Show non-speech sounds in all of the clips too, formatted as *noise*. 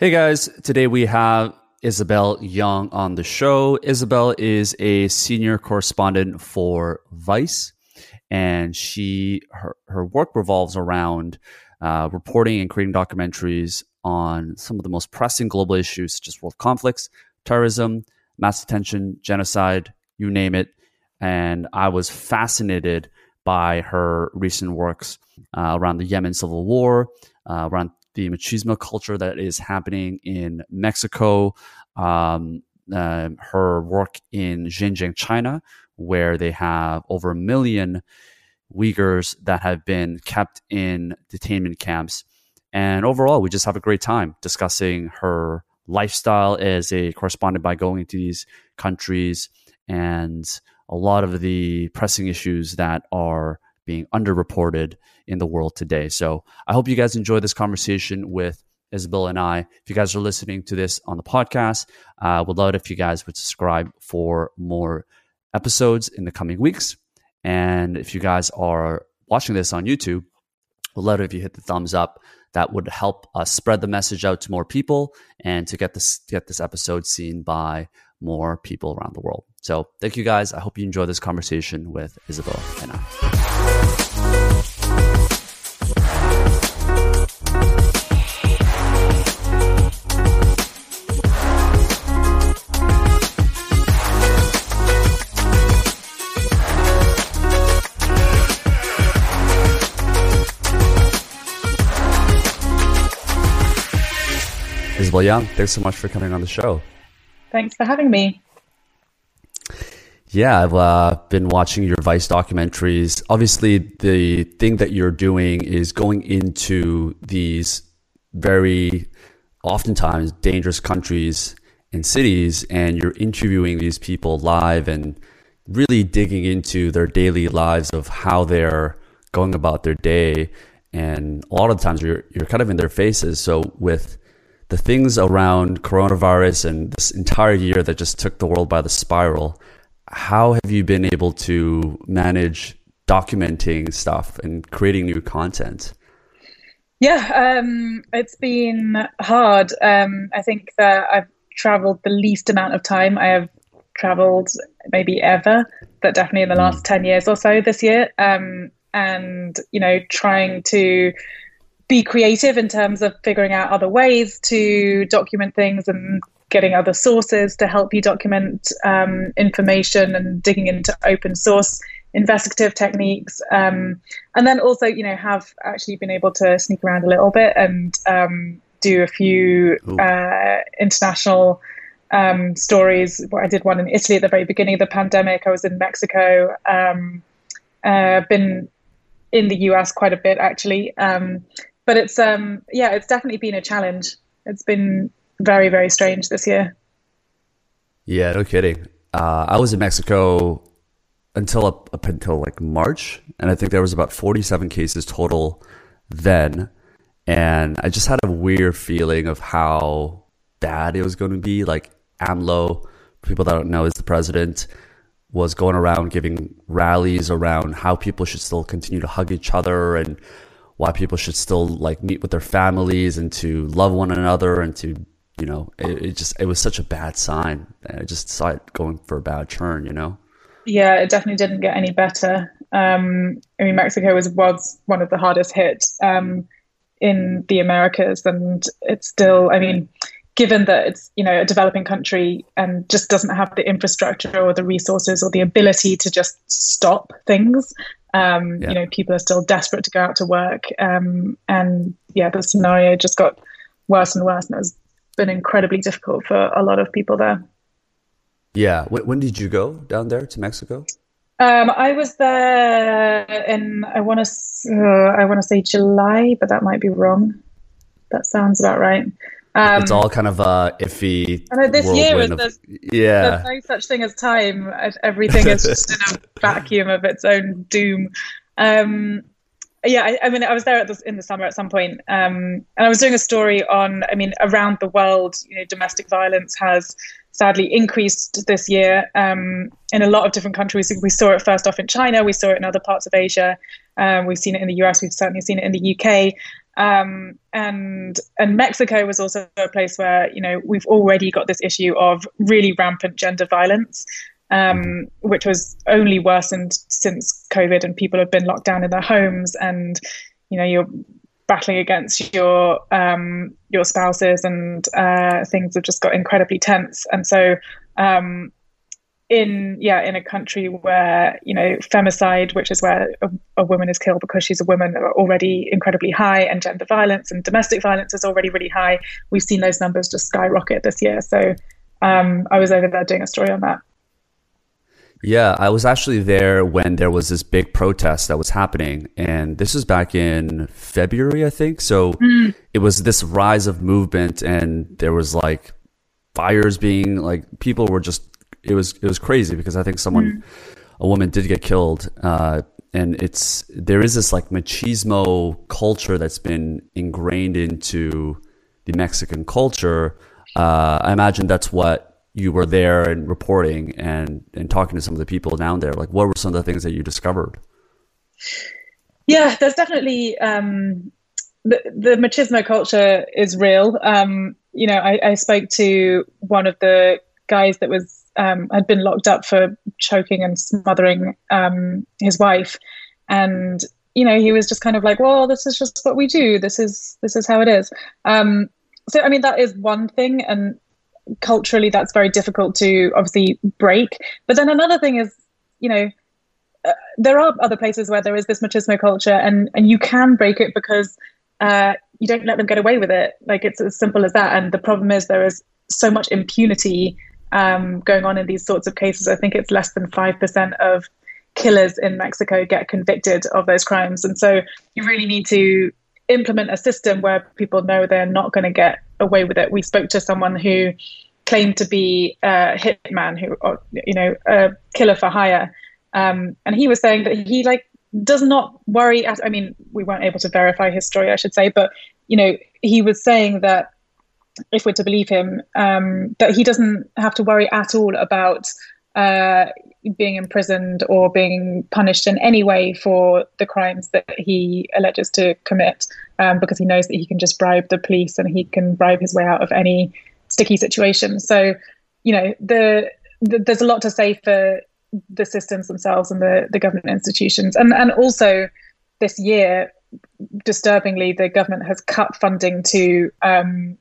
Hey guys, today we have Isobel Yeung on the show. Isobel is a senior correspondent for Vice, and she her, her work revolves around uh, reporting and creating documentaries on some of the most pressing global issues, such as world conflicts, terrorism, mass detention, genocide, you name it. And I was fascinated by her recent works uh, around the Yemen civil war, uh, around the machismo culture that is happening in Mexico, um, uh, her work in Xinjiang, China, where they have over a million Uyghurs that have been kept in detainment camps. And overall, we just have a great time discussing her lifestyle as a correspondent by going to these countries and a lot of the pressing issues that are being underreported in the world today. So I hope you guys enjoy this conversation with Isobel and I. If you guys are listening to this on the podcast, uh, would love it if you guys would subscribe for more episodes in the coming weeks. And if you guys are watching this on YouTube, would love it if you hit the thumbs up. That would help us spread the message out to more people and to get this get this episode seen by more people around the world. So thank you guys. I hope you enjoy this conversation with Isobel and I. Yeung, thanks so much for coming on the show. Thanks for having me. Yeah, I've uh, been watching your Vice documentaries. Obviously, the thing that you're doing is going into these very oftentimes dangerous countries and cities, and you're interviewing these people live and really digging into their daily lives of how they're going about their day. And a lot of times you're you're kind of in their faces. So with the things around coronavirus and this entire year that just took the world by the spiral, how have you been able to manage documenting stuff and creating new content? Yeah, um, it's been hard. Um, I think that I've traveled the least amount of time I have traveled maybe ever, but definitely in the last mm. 10 years or so this year. Um, and, you know, trying to be creative in terms of figuring out other ways to document things and getting other sources to help you document um, information and digging into open source investigative techniques. Um, and then also you know have actually been able to sneak around a little bit and um, do a few uh, international um, stories. I did one in italy at the very beginning of the pandemic. I was in mexico um, uh, been in the us quite a bit actually. Um, but it's um, yeah it's definitely been a challenge it's been very very strange this year. Yeah, no kidding. Uh, I was in Mexico until up, up until like March, and I think there was about forty seven cases total then, and I just had a weird feeling of how bad it was going to be. Like AMLO, people that don't know, is the president was going around giving rallies around how people should still continue to hug each other and why people should still like meet with their families and to love one another and to you know, it, it, just it was such a bad sign. I just saw it going for a bad turn. You know. Yeah, it definitely didn't get any better. Um, I mean, Mexico was was one of the hardest hit um, in the Americas, and it's still. I mean, given that it's you know a developing country and just doesn't have the infrastructure or the resources or the ability to just stop things. Um, yeah. You know, people are still desperate to go out to work, um, and yeah, the scenario just got worse and worse, and it's been incredibly difficult for a lot of people there. Yeah. When, when did you go down there to Mexico? Um, I was there in I want to uh, I want to say July, but that might be wrong. That sounds about right. Um, it's all kind of uh, iffy. I know this year is there's, yeah. there's no such thing as time. Everything is just in a *laughs* vacuum of its own doom. Um, yeah, I, I, mean, I was there the, in the summer at some point, um, and I was doing a story on. I mean, around the world, you know, domestic violence has sadly increased this year um, in a lot of different countries. We saw it first off in China, we saw it in other parts of Asia, um, we've seen it in the US, we've certainly seen it in the UK. Um, and and Mexico was also a place where you know we've already got this issue of really rampant gender violence, um, which was only worsened since COVID and people have been locked down in their homes and you know you're battling against your um, your spouses and uh, things have just got incredibly tense. And so, um, in yeah, in a country where you know femicide, which is where a, a, woman is killed because she's a woman, are already incredibly high, and gender violence and domestic violence is already really high. We've seen those numbers just skyrocket this year. So um, I was over there doing a story on that. Yeah, I was actually there when there was this big protest that was happening. And this was back in February, I think. So mm. it was this rise of movement and there was like fires being like people were just it was it was crazy because I think someone mm. a woman did get killed. Uh, and it's there is this like machismo culture that's been ingrained into the Mexican culture. Uh, I imagine that's what you were there and reporting and and talking to some of the people down there like what were some of the things that you discovered yeah there's definitely um, the, the machismo culture is real um, you know I, I, spoke to one of the guys that was um, had been locked up for choking and smothering um, his wife and you know he was just kind of like well this is just what we do this is this is how it is um, so i mean that is one thing and culturally that's very difficult to obviously break. But then another thing is, you know, uh, there are other places where there is this machismo culture, and and you can break it because uh, you don't let them get away with it. Like it's as simple as that. And the problem is there is so much impunity um, going on in these sorts of cases. I think it's less than five percent of killers in Mexico get convicted of those crimes, and so you really need to implement a system where people know they're not going to get away with it. We spoke to someone who claimed to be a hitman, who or, you know a killer for hire, um, and he was saying that he like does not worry. At, I mean, we weren't able to verify his story, I should say, but you know he was saying that if we're to believe him, um, that he doesn't have to worry at all about uh, being imprisoned or being punished in any way for the crimes that he alleges to commit, um, because he knows that he can just bribe the police and he can bribe his way out of any sticky situation. So, you know, the, the there's a lot to say for the systems themselves and the, the government institutions, and and also this year, disturbingly, the government has cut funding to um,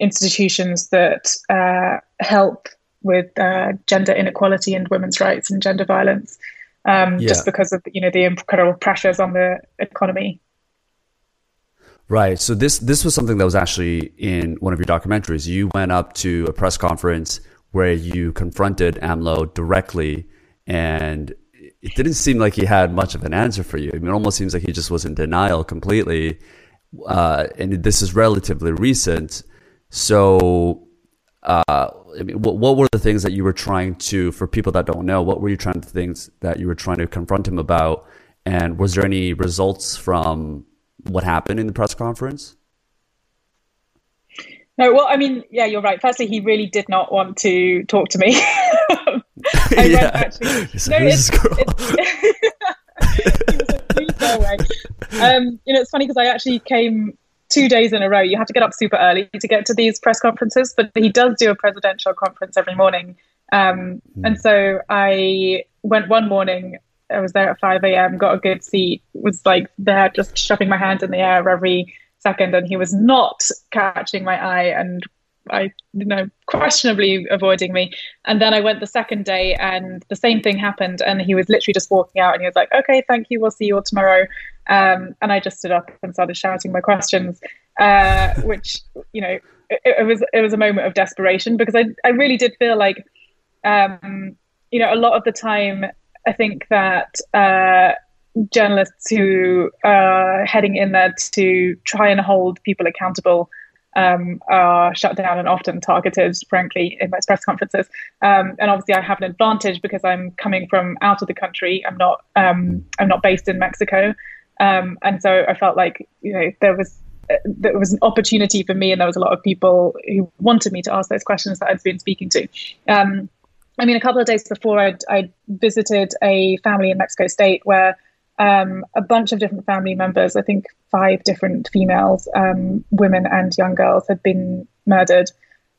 institutions that uh, help with uh, gender inequality and women's rights and gender violence, um, yeah. just because of you know the incredible pressures on the economy. Right. So this this was something that was actually in one of your documentaries. You went up to a press conference where you confronted AMLO directly, and it didn't seem like he had much of an answer for you. I mean, it almost seems like he just was in denial completely. Uh, and this is relatively recent. So uh, I mean, what, what were the things that you were trying to, for people that don't know, what were you trying to things that you were trying to confront him about? And was there any results from what happened in the press conference? No, well, I mean, yeah, you're right. Firstly, he really did not want to talk to me. *laughs* *laughs* yeah. Actually, no, it's, *laughs* um, you know, it's funny because I actually came two days in a row. You have to get up super early to get to these press conferences, but he does do a presidential conference every morning. Um, mm. And so I went one morning. I was there at 5 a.m., got a good seat, was like there just shoving my hand in the air every second, and he was not catching my eye and I, you know, questionably avoiding me. And then I went the second day, and the same thing happened. And he was literally just walking out, and he was like, "Okay, thank you. We'll see you all tomorrow." Um, and I just stood up and started shouting my questions, uh, which you know, it, it, was it was a moment of desperation because I I really did feel like, um, you know, a lot of the time I think that. Uh, journalists who are heading in there to try and hold people accountable um, are shut down and often targeted, frankly, in most press conferences. Um, and obviously, I have an advantage because I'm coming from out of the country. I'm not um, I'm not based in Mexico, um, and so I felt like you know there was there was an opportunity for me, and there was a lot of people who wanted me to ask those questions that I'd been speaking to. Um, I mean, a couple of days before, I'd, I'd visited a family in Mexico State where um, a bunch of different family members, I think five different females, um, women and young girls, had been murdered.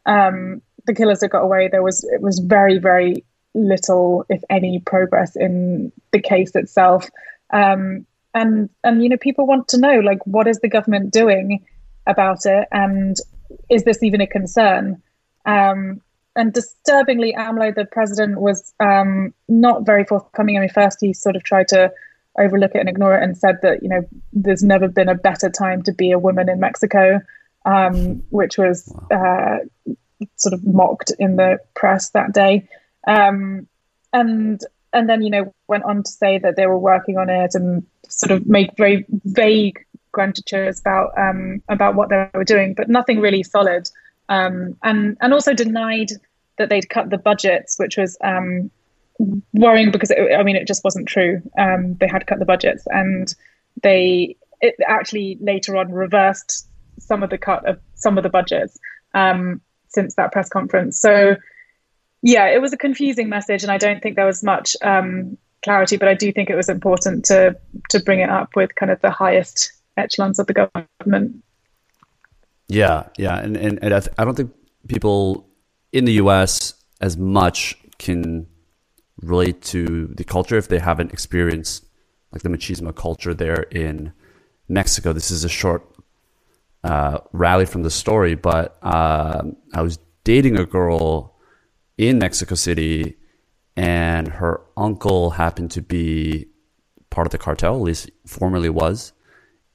Um, the killers had got away. There was it was very very little, if any, progress in the case itself. Um, and and you know people want to know like what is the government doing about it, and is this even a concern? Um, and disturbingly, AMLO, the president, was um, not very forthcoming. I mean, first he sort of tried to overlook it and ignore it and said that you know there's never been a better time to be a woman in Mexico, um, which was uh, sort of mocked in the press that day, um, and and then you know went on to say that they were working on it and sort of make very vague grantitures about um, about what they were doing, but nothing really solid, um, and and also denied that they'd cut the budgets, which was um, worrying because it, I mean it just wasn't true. Um, they had cut the budgets, and they it actually later on reversed some of the cut of some of the budgets um, since that press conference. So yeah, it was a confusing message, and I don't think there was much um, clarity. But I do think it was important to to bring it up with kind of the highest echelons of the government. Yeah, yeah, and and, and I, th- I don't think people in the U.S. as much can relate to the culture if they haven't experienced like the machismo culture there in Mexico. This is a short uh, rally from the story, but uh, I was dating a girl in Mexico City, and her uncle happened to be part of the cartel, at least formerly was.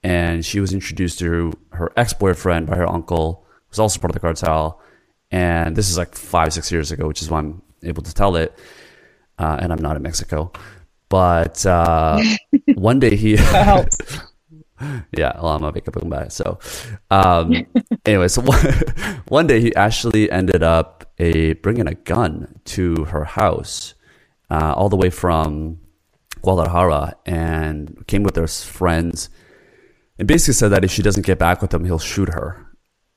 And she was introduced to her ex boyfriend by her uncle, who was also part of the cartel. And this is like five, six years ago, which is why I'm able to tell it uh, and I'm not in Mexico. But uh, *laughs* one day he *laughs* yeah, well, I'm a. So, um, *laughs* anyway, so one, one day he actually ended up a bringing a gun to her house, uh, all the way from Guadalajara, and came with his friends, and basically said that if she doesn't get back with him, he'll shoot her.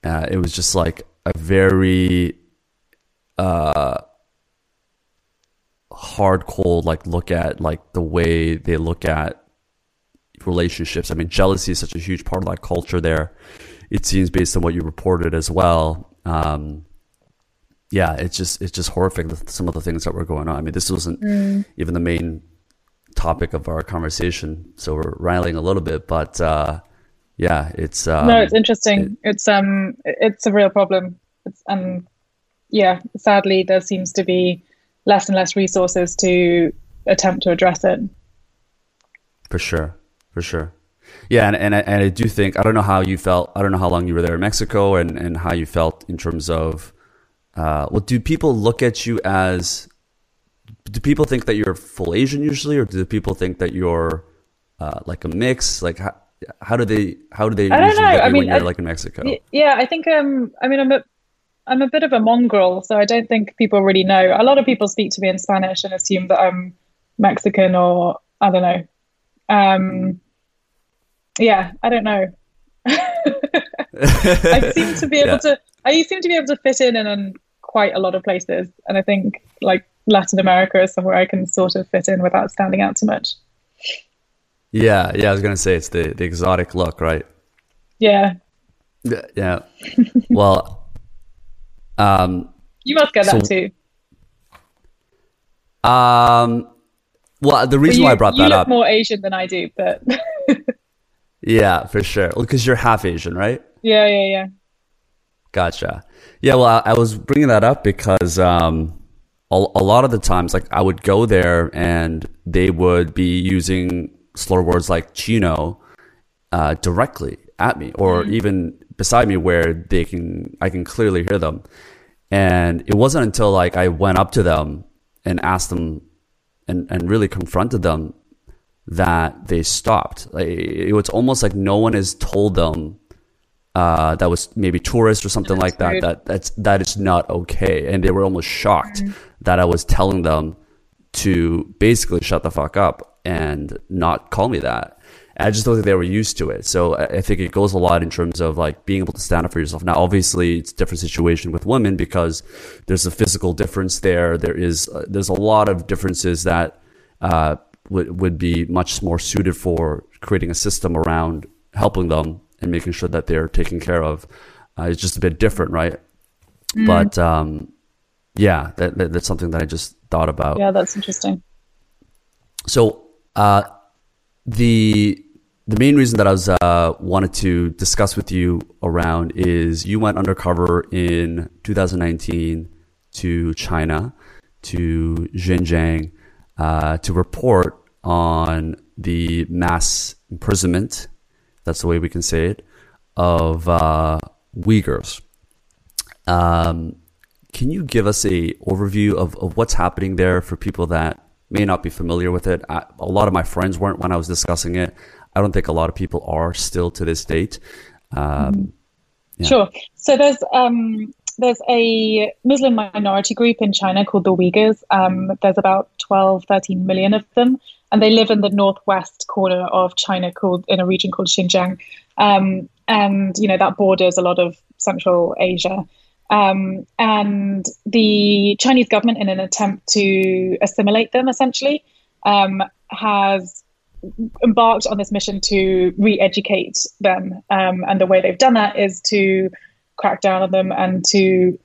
Uh, it was just like a very uh, hard cold like look at like the way they look at relationships. I mean, jealousy is such a huge part of that culture there. It seems based on what you reported as well. Um, yeah, it's just it's just horrific some of the things that were going on. I mean, this wasn't mm. even the main topic of our conversation, so we're riling a little bit, but uh, yeah, it's um, no, it's interesting. It, it's um, it's a real problem. It's um, yeah, sadly, there seems to be less and less resources to attempt to address it. For sure, for sure. Yeah, and, and, I, and I do think, I don't know how you felt, I don't know how long you were there in Mexico and, and how you felt in terms of, uh, well, do people look at you as, do people think that you're full Asian usually, or do people think that you're uh, like a mix? Like, how, how do they, how do they I usually look at I you mean, when you're I, like in Mexico? Yeah, I think, um, I mean, I'm a, I'm a bit of a mongrel, so I don't think people really know. A lot of people speak to me in Spanish and assume that I'm Mexican or I don't know. Um, yeah, I don't know. *laughs* I seem to be *laughs* able yeah. to. I seem to be able to fit in in quite a lot of places, and I think like Latin America is somewhere I can sort of fit in without standing out too much. Yeah, yeah. I was gonna say it's the the exotic look, right? Yeah. Yeah. *laughs* well, um, you must get so, that too. Um, well, the reason you, why I brought that up more Asian than I do, but *laughs* yeah, for sure. Well, because you're half Asian, right? Yeah, yeah, yeah. Gotcha. Yeah, well, I, I was bringing that up because um, a, a lot of the times, like I would go there and they would be using slur words like chino uh, directly at me, or mm. even beside me where they can I can clearly hear them. And it wasn't until like I went up to them and asked them and, and really confronted them that they stopped. Like, it was almost like no one has told them uh, that was maybe tourists or something like that, that that's that is not okay. And they were almost shocked mm-hmm. that I was telling them to basically shut the fuck up and not call me that. I just don't think they were used to it. So I think it goes a lot in terms of like being able to stand up for yourself. Now, obviously, it's a different situation with women because there's a physical difference there. There is uh, there's a lot of differences that uh, would would be much more suited for creating a system around helping them and making sure that they're taken care of. Uh, it's just a bit different, right? Mm. But um, yeah, that, that, that's something that I just thought about. Yeah, that's interesting. So uh, the the main reason that I was uh, wanted to discuss with you around is you went undercover in 2019 to China, to Xinjiang, uh, to report on the mass imprisonment. That's the way we can say it of uh, Uyghurs. Um, can you give us a overview of, of what's happening there for people that may not be familiar with it? I, a lot of my friends weren't when I was discussing it. I don't think a lot of people are still to this date. Um, mm-hmm. yeah. Sure. So there's um, there's a Muslim minority group in China called the Uyghurs. Um, there's about 12, 13 million of them, and they live in the northwest corner of China, called in a region called Xinjiang, um, and you know that borders a lot of Central Asia. Um, and the Chinese government, in an attempt to assimilate them, essentially, um, has embarked on this mission to re-educate them, um, and the way they've done that is to crack down on them and to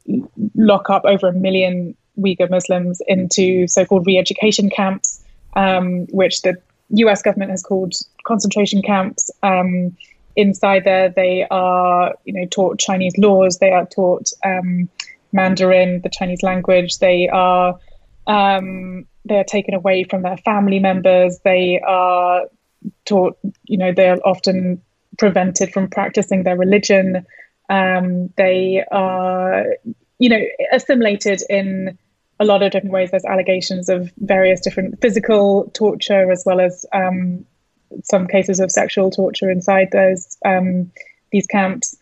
lock up over a million Uyghur Muslims into so-called re-education camps, um, which the U.S. government has called concentration camps. Um, inside there, they are, you know, taught Chinese laws. They are taught um, Mandarin, the Chinese language. They are um, they are taken away from their family members. They are taught, you know, they're often prevented from practicing their religion. Um, they are, you know, assimilated in a lot of different ways. There's allegations of various different physical torture as well as um, some cases of sexual torture inside those um, these camps.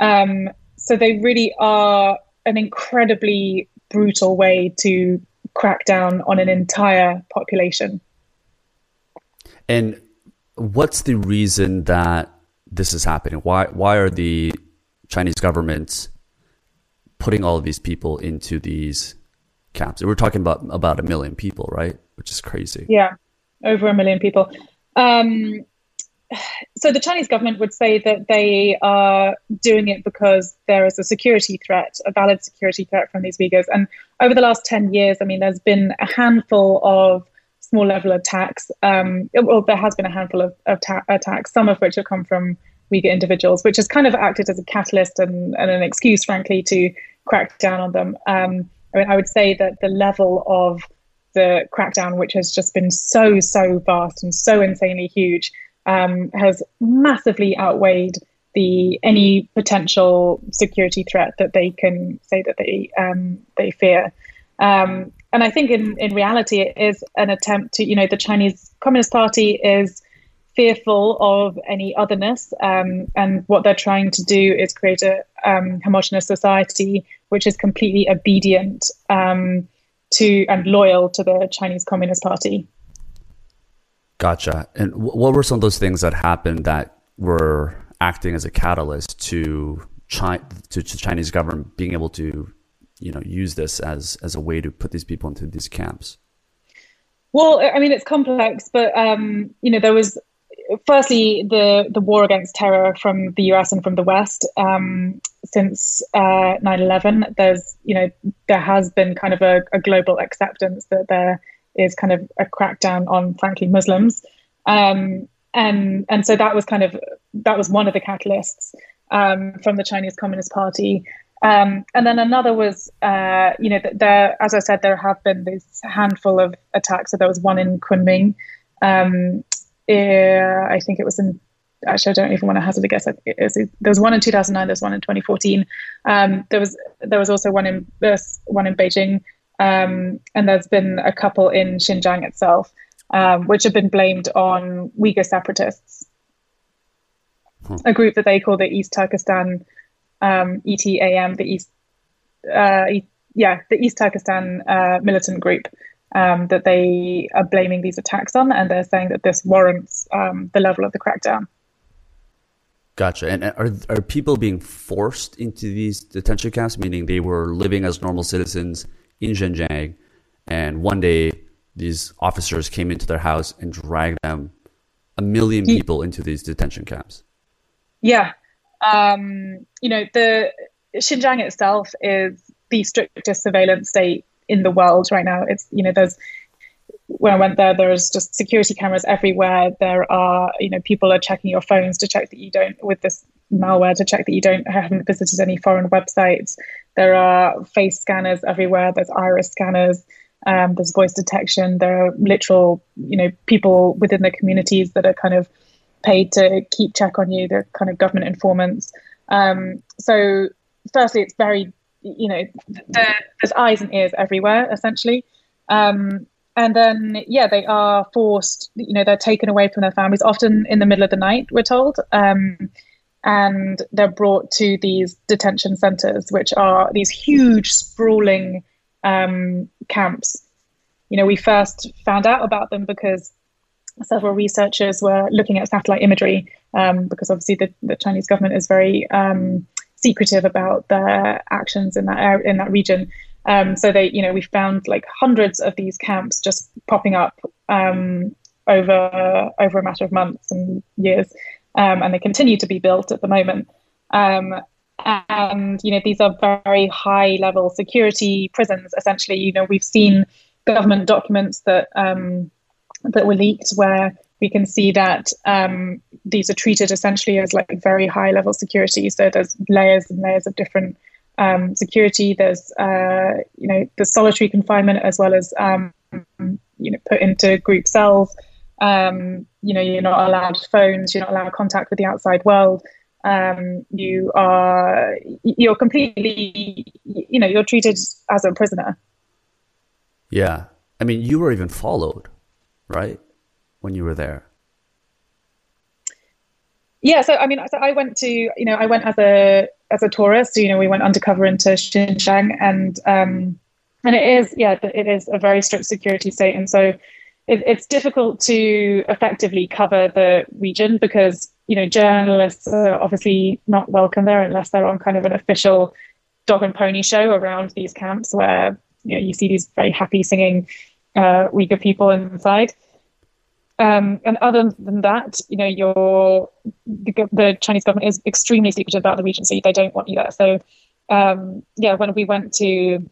Um, so they really are an incredibly brutal way to crack down on an entire population. And what's the reason that this is happening? Why why are the Chinese government putting all of these people into these camps? We're talking about about a million people, right? Which is crazy. Yeah, over a million people. Um, so the Chinese government would say that they are doing it because there is a security threat, a valid security threat from these Uyghurs. And over the last 10 years, I mean, there's been a handful of small level attacks. Um, well, there has been a handful of, of ta- attacks, some of which have come from Uyghur individuals, which has kind of acted as a catalyst and, and an excuse, frankly, to crack down on them. Um, I mean, I would say that the level of the crackdown, which has just been so, so vast and so insanely huge, um, has massively outweighed the any potential security threat that they can say that they um, they fear. Um, and I think in, in reality, it is an attempt to, you know, the Chinese Communist Party is fearful of any otherness. Um, and what they're trying to do is create a um, homogenous society which is completely obedient um, to and loyal to the Chinese Communist Party. Gotcha. And what were some of those things that happened that were acting as a catalyst to China, to, to Chinese government being able to, you know, use this as as a way to put these people into these camps? Well, I mean, it's complex, but um, you know, there was firstly the the war against terror from the US and from the West. Um, since uh, 9/11, there's you know there has been kind of a, a global acceptance that there is kind of a crackdown on, frankly, Muslims. Um, and and so that was kind of that was one of the catalysts um, from the Chinese Communist Party. Um, and then another was, uh, you know, there, as I said, there have been this handful of attacks. So there was one in Kunming. Um, uh, I think it was in. Actually, I don't even want to hazard a guess. Was, there was one in 2009. There was one in 2014. Um, there was there was also one in uh, one in Beijing um, and there's been a couple in Xinjiang itself, um, which have been blamed on Uyghur separatists. hmm. a group that they call the East Turkestan um, ETAM, the East, uh, yeah, the East Turkestan uh, militant group um, that they are blaming these attacks on, and they're saying that this warrants um, the level of the crackdown. Gotcha. And are are people being forced into these detention camps, meaning they were living as normal citizens in Xinjiang, and one day these officers came into their house and dragged them, a million people, into these detention camps? Yeah. Um, you know, the Xinjiang itself is the strictest surveillance state in the world right now. It's you know, there's when I went there, there's just security cameras everywhere. There are, you know, people are checking your phones to check that you don't, with this malware, to check that you don't haven't visited any foreign websites. There are face scanners everywhere. There's iris scanners. Um, there's voice detection. There are literal, you know, people within the communities that are kind of paid to keep check on you. They're kind of government informants. Um, so, firstly, it's very, you know, there's eyes and ears everywhere, essentially. Um, and then yeah they are forced you know they're taken away from their families often in the middle of the night we're told. Um, and they're brought to these detention centers which are these huge sprawling um, camps. You know we first found out about them because several researchers were looking at satellite imagery um, because obviously the, the, chinese government is very um, secretive about their actions in that area, in that region um, so they, you know, we found like hundreds of these camps just popping up um, over over a matter of months and years, um, and they continue to be built at the moment. Um, and you know, these are very high level security prisons. Essentially, you know, we've seen government documents that um, that were leaked where we can see that um, these are treated essentially as like very high level security. So there's layers and layers of different um, security. There's uh, you know the solitary confinement as well as um, you know put into group cells. Um, you know you're not allowed phones. You're not allowed contact with the outside world. Um, you are you're completely you know you're treated as a prisoner. Yeah, I mean you were even followed, right, when you were there. Yeah, so I mean, so I went to you know I went as a as a tourist. You know, we went undercover into Xinjiang, and um, and it is yeah, it is a very strict security state, and so it, it's difficult to effectively cover the region because you know journalists are obviously not welcome there unless they're on kind of an official dog and pony show around these camps where you know you see these very happy singing uh, Uyghur people inside. Um, and other than that, you know, the, the, Chinese government is extremely secretive about the region, so they don't want you there. So, um, yeah, when we went to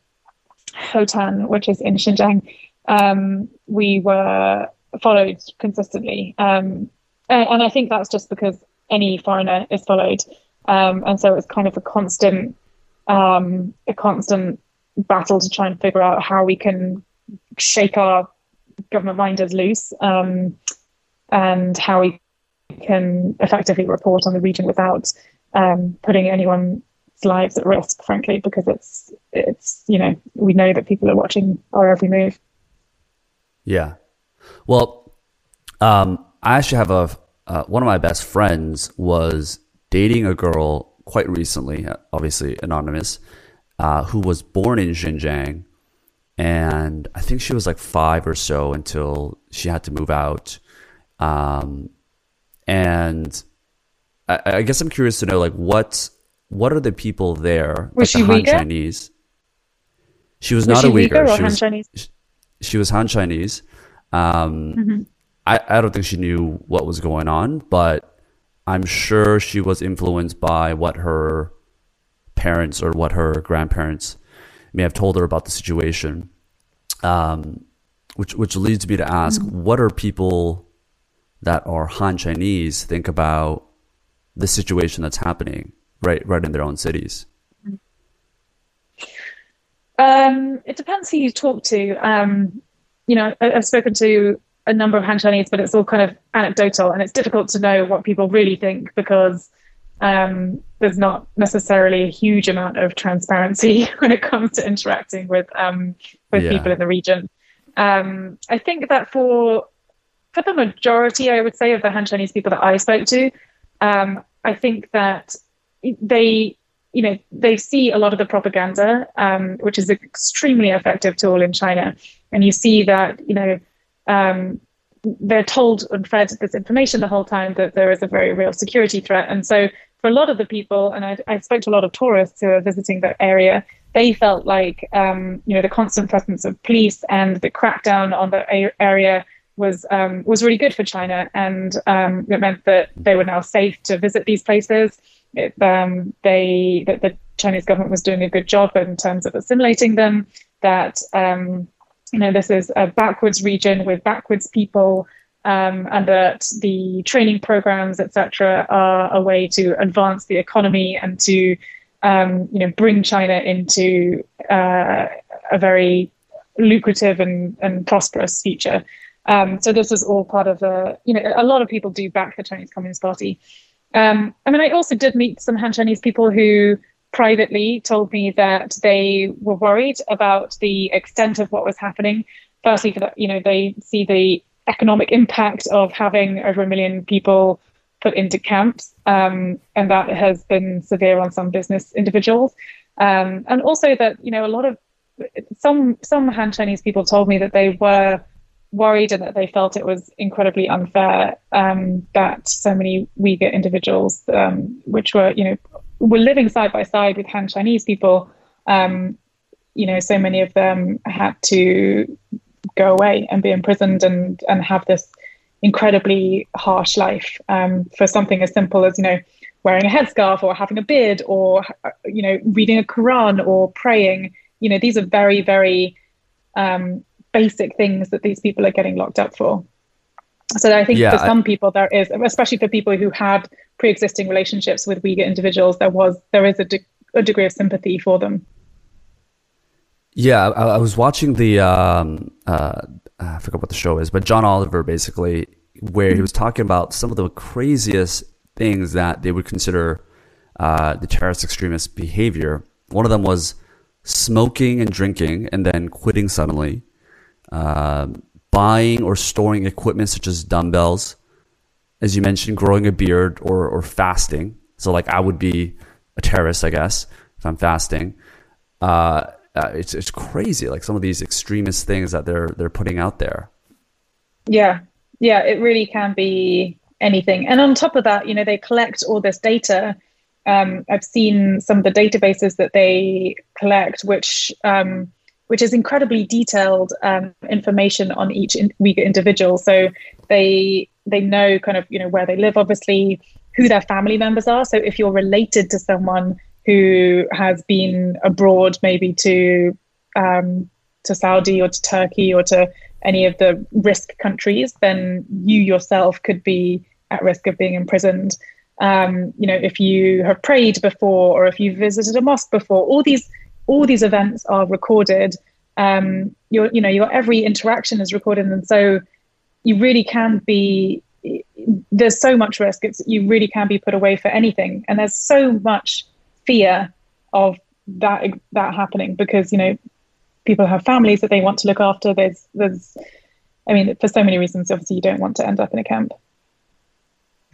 Hotan, which is in Xinjiang, um, we were followed consistently, um, and, and, I think that's just because any foreigner is followed, um, and so it's kind of a constant, um, a constant battle to try and figure out how we can shake our government minders loose um, and how we can effectively report on the region without um, putting anyone's lives at risk, frankly, because it's it's you know we know that people are watching our every move. Yeah, well, um, I actually have a uh, one of my best friends was dating a girl quite recently, obviously anonymous, uh, who was born in Xinjiang and I think she was like five or so until she had to move out. Um, and I, I, guess I'm curious to know like what what are the people there? Was like she Han Chinese? She was, was not she a Uyghur. She was, Chinese? she was Han Chinese. Um, mm-hmm. I, I don't think she knew what was going on, but I'm sure she was influenced by what her parents or what her grandparents may have told her about the situation. Um, which which leads me to ask, mm-hmm. what are people that are Han Chinese think about the situation that's happening right right in their own cities? Um, it depends who you talk to. Um, you know, I, have spoken to a number of Han Chinese, but it's all kind of anecdotal, and it's difficult to know what people really think because um, there's not necessarily a huge amount of transparency *laughs* when it comes to interacting with um, with yeah. people in the region. Um, I think that for for the majority, I would say, of the Han Chinese people that I spoke to, um, I think that they you know they see a lot of the propaganda, um, which is an extremely effective tool in China, and you see that you know um, they're told and fed this information the whole time that there is a very real security threat, and so for a lot of the people, and I, I spoke to a lot of tourists who are visiting that area, they felt like um, you know the constant presence of police and the crackdown on the area was um, was really good for China, and um, it meant that they were now safe to visit these places it, um, they that the Chinese government was doing a good job in terms of assimilating them. That um, you know this is a backwards region with backwards people, um, and that the training programs, etc., are a way to advance the economy and to um, you know bring China into uh, a very lucrative and, and prosperous future. Um, so this is all part of the, you know, a lot of people do back the Chinese Communist Party. Um, I mean, I also did meet some Han Chinese people who privately told me that they were worried about the extent of what was happening. Firstly, that, you know, they see the economic impact of having over a million people put into camps, um, and that has been severe on some business individuals. Um, and also that you know a lot of some some Han Chinese people told me that they were worried and that they felt it was incredibly unfair um, that so many Uyghur individuals, um, which were, you know, were living side by side with Han Chinese people, um, you know, so many of them had to go away and be imprisoned and and have this incredibly harsh life um, for something as simple as, you know, wearing a headscarf or having a beard or, you know, reading a Quran or praying. You know, these are very, very um, basic things that these people are getting locked up for. So I think yeah, for some I, people there is, especially for people who had pre-existing relationships with Uyghur individuals, there was there is a, de- a degree of sympathy for them. Yeah, I, I was watching the um, uh, I forgot what the show is, but John Oliver basically where he was talking about some of the craziest things that they would consider uh, the terrorist extremist behavior. One of them was smoking and drinking and then quitting suddenly uh, buying or storing equipment such as dumbbells, as you mentioned, growing a beard or, or fasting. So, like, I would be a terrorist, I guess, if I'm fasting. Uh, uh, it's it's crazy, like some of these extremist things that they're they're putting out there. Yeah, yeah, it really can be anything. And on top of that, you know, they collect all this data. Um, I've seen some of the databases that they collect, which um, which is incredibly detailed um, information on each Uyghur individual. So they they know kind of you know where they live, obviously, who their family members are. So if you're related to someone who has been abroad, maybe to um, to Saudi or to Turkey or to any of the risk countries, then you yourself could be at risk of being imprisoned. Um, you know, if you have prayed before or if you've visited a mosque before, all these all these events are recorded. Um, your, you know, your every interaction is recorded, and so you really can be. There's so much risk. It's you really can be put away for anything, and there's so much fear of that that happening because you know people have families that they want to look after. There's there's, I mean, for so many reasons. Obviously, you don't want to end up in a camp.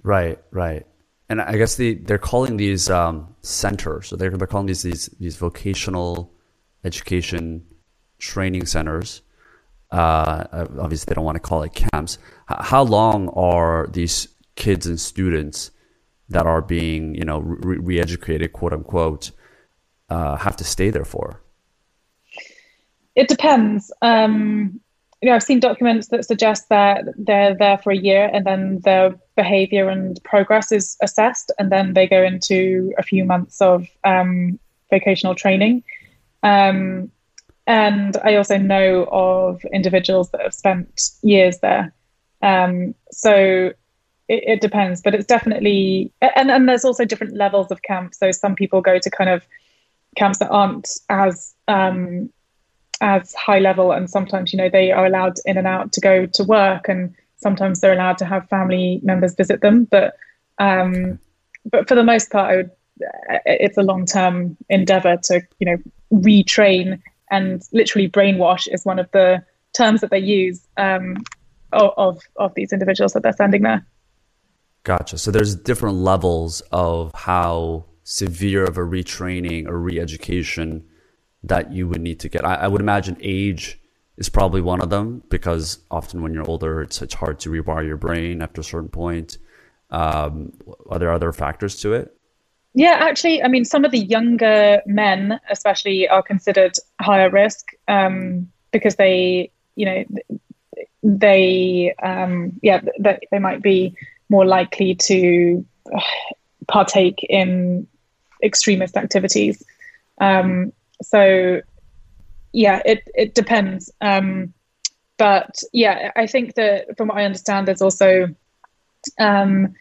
Right, right and I guess they they're calling these um, centers. So they're they're calling these these these vocational education training centers. Uh, obviously, they don't want to call it camps. H- how long are these kids and students that are being you know re- educated quote unquote, uh, have to stay there for? It depends. Um, you know, I've seen documents that suggest that they're there for a year and then their behavior and progress is assessed, and then they go into a few months of um, vocational training. Um, and I also know of individuals that have spent years there. Um, so it, it, depends, but it's definitely, and, and there's also different levels of camps. So some people go to kind of camps that aren't as um, as high level and sometimes you know they are allowed in and out to go to work and sometimes they're allowed to have family members visit them but um, but for the most part would, it's a long-term endeavor to you know retrain and literally brainwash is one of the terms that they use um, of of these individuals that they're sending there Gotcha. So there's different levels of how severe of a retraining or re-education that you would need to get. I, I would imagine age is probably one of them because often when you're older, it's it's hard to rewire your brain after a certain point. Um, are there other factors to it? Yeah, actually, I mean, some of the younger men, especially, are considered higher risk um, because they, you know, they, um, yeah, they, they might be more likely to partake in extremist activities. Um, so, yeah, it it depends. Um, but yeah, I think that from what I understand, there's also um,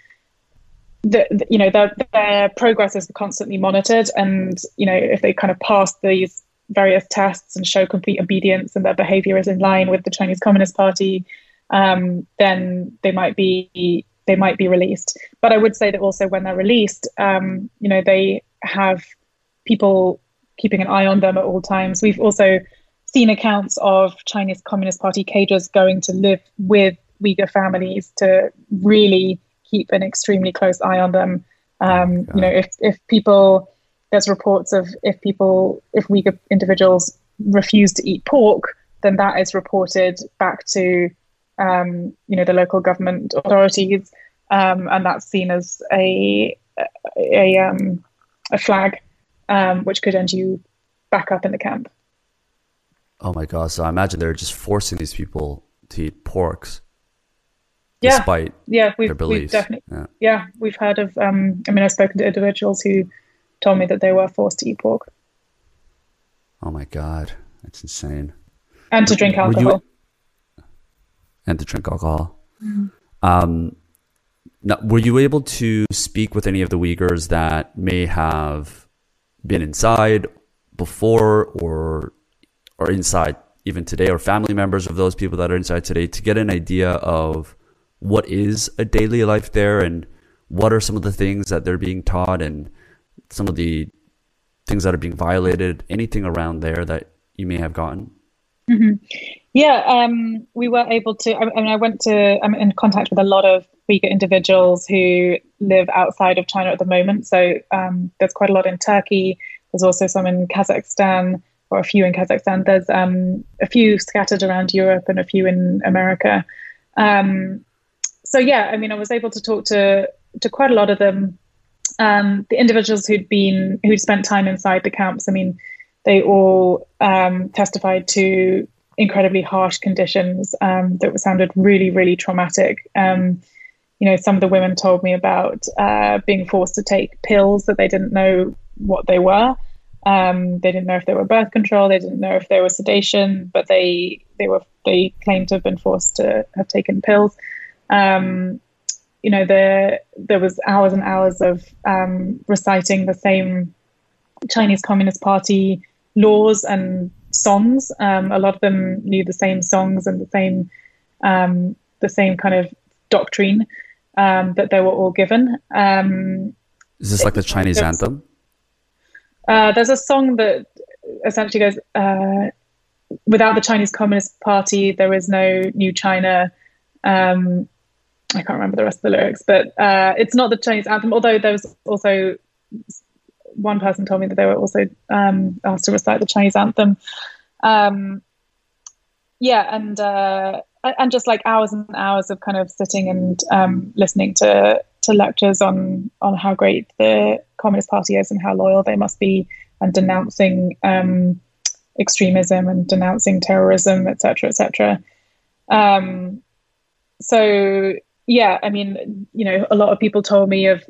the, you know their, their progress is constantly monitored and you know if they kind of pass these various tests and show complete obedience and their behavior is in line with the Chinese Communist Party um, then they might be they might be released. But I would say that also when they're released um, you know they have people keeping an eye on them at all times. We've also seen accounts of Chinese Communist Party cadres going to live with Uyghur families to really keep an extremely close eye on them. Um, you know, if if people there's reports of if people if Uyghur individuals refuse to eat pork, then that is reported back to um, you know the local government authorities, um, and that's seen as a a, um, a flag um, which could end you back up in the camp. Oh my god! So I imagine they're just forcing these people to eat porks yeah. despite yeah, we've, their beliefs. We've definitely, yeah. yeah, we've heard of. Um, I mean, I've spoken to individuals who told me that they were forced to eat pork. Oh my god, that's insane. And to drink alcohol. You, and to drink alcohol. Mm-hmm. Um, now, were you able to speak with any of the Uyghurs that may have been inside before, or or inside even today, or family members of those people that are inside today, to get an idea of what is a daily life there and what are some of the things that they're being taught and some of the things that are being violated anything around there that you may have gotten mm-hmm. Yeah um, we were able to I, mean i went to i'm in contact with a lot of uyghur individuals who live outside of china at the moment so um, there's quite a lot in turkey there's also some in kazakhstan or a few in kazakhstan there's um, a few scattered around europe and a few in america um, so yeah, I mean, I was able to talk to to quite a lot of them. Um, the individuals who'd been who'd spent time inside the camps. I mean, they all um, testified to incredibly harsh conditions um, that sounded really, really traumatic. Um, you know, some of the women told me about uh, being forced to take pills that they didn't know what they were. Um, they didn't know if they were birth control. They didn't know if they were sedation, but they they were they claimed to have been forced to have taken pills. Um, you know, there there was hours and hours of um, reciting the same Chinese Communist Party laws and songs. Um, a lot of them knew the same songs and the same um, the same kind of doctrine um, that they were all given. Um, Is this like the Chinese anthem? Uh, there's a song that essentially goes, uh, "Without the Chinese Communist Party, there is no new China." Um, I can't remember the rest of the lyrics, but uh, it's not the Chinese anthem. Although there was also one person told me that they were also um, asked to recite the Chinese anthem. Um, yeah, and uh, and just like hours and hours of kind of sitting and um, listening to to lectures on on how great the Communist Party is and how loyal they must be, and denouncing um, extremism and denouncing terrorism, etc., etc. Um, so yeah, I mean, you know, a lot of people told me of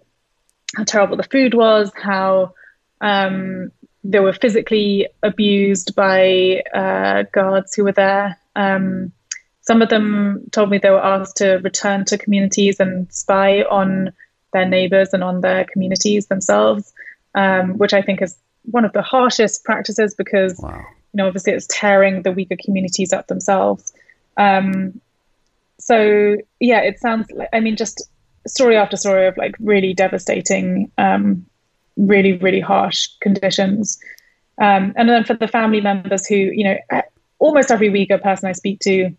how terrible the food was, how um, they were physically abused by uh, guards who were there. Um, some of them told me they were asked to return to communities and spy on their neighbors and on their communities themselves, um, which I think is one of the harshest practices because, wow. you know, obviously it's tearing the Uyghur communities up themselves. Um, so yeah, it sounds like I mean just story after story of like really devastating, um, really really harsh conditions. Um, and then for the family members who you know almost every Uyghur person I speak to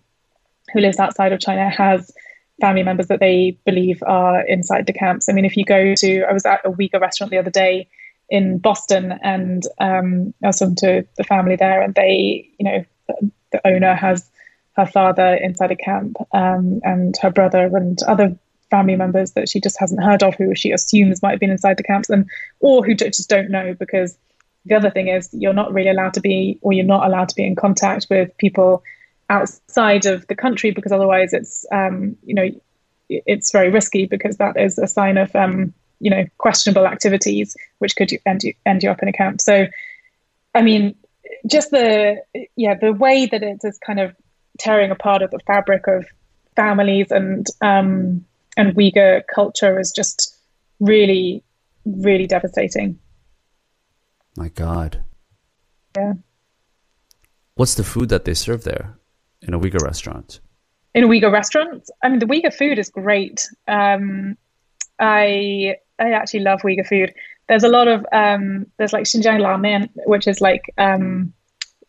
who lives outside of China has family members that they believe are inside the camps. I mean, if you go to, I was at a Uyghur restaurant the other day in Boston, and um, I was talking to the family there, and they, you know, the, the owner has her father inside a camp, um, and her brother and other family members that she just hasn't heard of, who she assumes might have been inside the camps, and or who just don't know because the other thing is you're not really allowed to be, or you're not allowed to be in contact with people outside of the country because otherwise it's um, you know it's very risky because that is a sign of um, you know questionable activities which could end you, end you up in a camp. So, I mean, just the yeah the way that it is kind of tearing apart of the fabric of families and um, and Uyghur culture is just really really devastating. My God. Yeah. What's the food that they serve there? in a Uyghur restaurant? In a Uyghur restaurant, I mean, the Uyghur food is great. Um, I I actually love Uyghur food. There's a lot of um, there's like Xinjiang ramen, which is like um,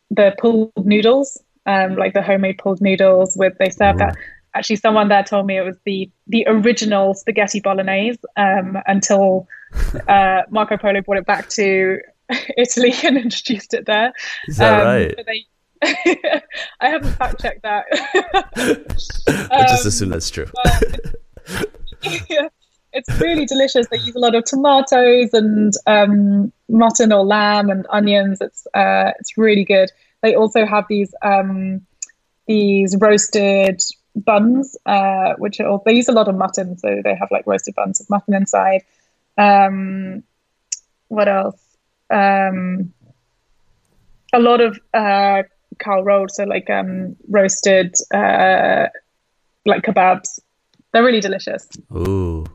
the pulled noodles, um, like the homemade pulled noodles. With they serve that. Actually, someone there told me it was the the original spaghetti bolognese um, until uh, Marco Polo brought it back to *laughs* Italy and introduced it there. Is that um, right? They, *laughs* I haven't fact checked that. *laughs* I just um, assume that's true. yeah, it's really delicious. They use a lot of tomatoes and um, mutton or lamb and onions. It's uh, it's really good. They also have these um, these roasted buns, uh, which are all, they use a lot of mutton, so they have like roasted buns with mutton inside. Um, what else? Um, a lot of uh, rolled, so like um, roasted uh, like kebabs. They're really delicious. Ooh.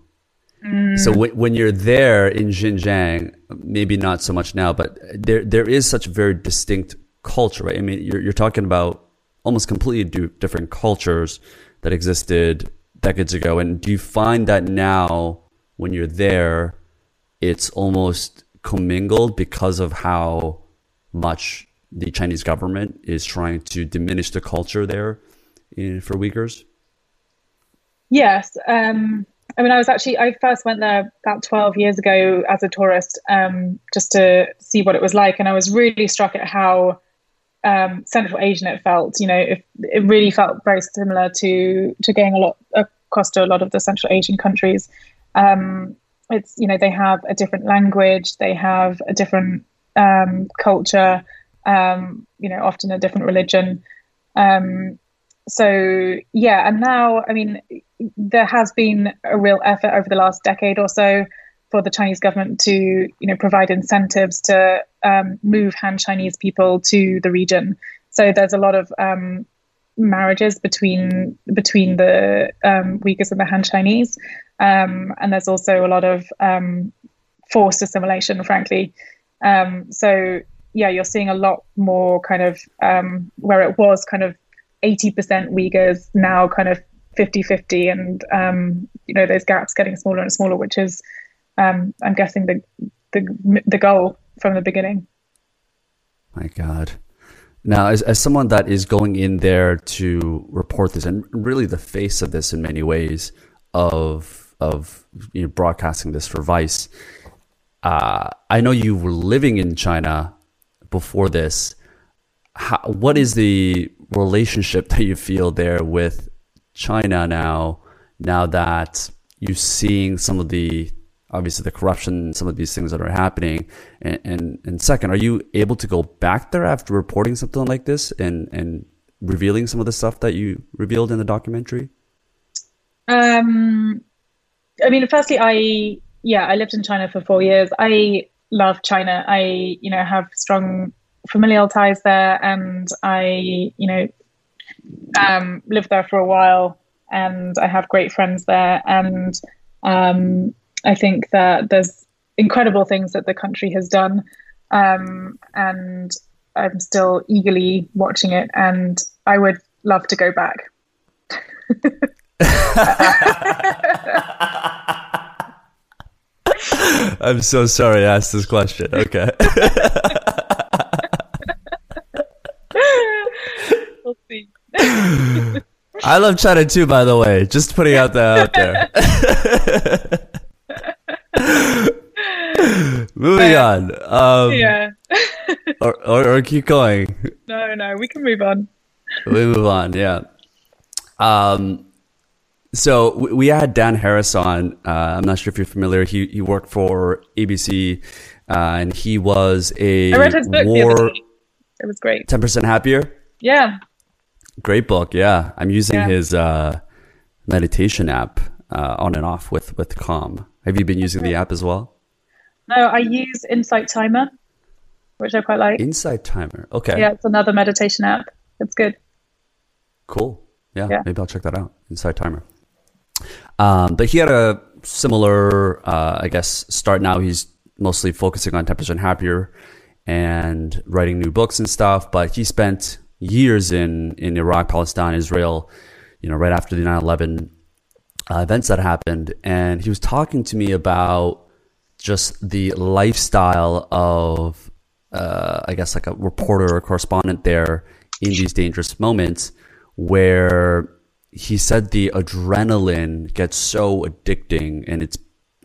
Mm. So w- when you're there in Xinjiang, maybe not so much now, but there there is such a very distinct culture, right? I mean, you're you're talking about almost completely do, different cultures that existed decades ago, and do you find that now when you're there, it's almost commingled because of how much the Chinese government is trying to diminish the culture there in, for Uyghurs? Yes. Um, I mean, I was actually, I first went there about 12 years ago as a tourist um, just to see what it was like. And I was really struck at how um, Central Asian it felt. You know, it, it really felt very similar to, to going a lot across to a lot of the Central Asian countries. Um, it's, you know, they have a different language, they have a different um, culture um, you know, often a different religion. Um, so yeah, and now, I mean, there has been a real effort over the last decade or so for the Chinese government to, you know, provide incentives to um, move Han Chinese people to the region. So there's a lot of um, marriages between between the um, Uyghurs and the Han Chinese, um, and there's also a lot of um, forced assimilation, frankly. Um, so yeah, you're seeing a lot more kind of where it was kind of 80% Uyghurs, now kind of 50 50. And, you know, those gaps getting smaller and smaller, which is, um, I'm guessing, the, the, the goal from the beginning. My God. Now, as, as someone that is going in there to report this, and really the face of this in many ways of of you know, broadcasting this for Vice, uh, I know you were living in China before this, how, what is the relationship *laughs* that you feel there with China now? Now that you're seeing some of the obviously the corruption, some of these things that are happening, and, and and second, are you able to go back there after reporting something like this and and revealing some of the stuff that you revealed in the documentary? Um, I mean, firstly, I yeah, I lived in China for four years. I love China. I, you know, have strong familial ties there, and I, you know, um, lived there for a while, and I have great friends there, and um, I think that there's incredible things that the country has done, um, and I'm still eagerly watching it, and I would love to go back. *laughs* I'm so sorry I asked this question. Okay. *laughs* we'll see. *laughs* I love China too, by the way. Just putting out that out there. Moving on. Um, yeah. or, or, or keep going. No, no, we can move on. we move on. Yeah. Um, so we, we had Dan Harris on. Uh, I'm not sure if you're familiar. He he worked for ABC, uh, and he was a I read his book war. It was great. ten percent happier. Yeah. Great book. Yeah, I'm using Yeah. his uh, meditation app uh, on and off with with Calm. Have you been using the app as well? No, I use Insight Timer, which I quite like. Insight Timer. Okay. Yeah, it's another meditation app. It's good. Cool. Yeah, Yeah. maybe I'll check that out. Insight Timer. Um, but he had a similar, uh, I guess, start now. He's mostly focusing on 10% happier and writing new books and stuff. But he spent years in, in Iraq, Palestine, Israel, you know, right after the 9 11 uh, events that happened. And he was talking to me about just the lifestyle of, uh, I guess, like a reporter or correspondent there in these dangerous moments where he said the adrenaline gets so addicting and it's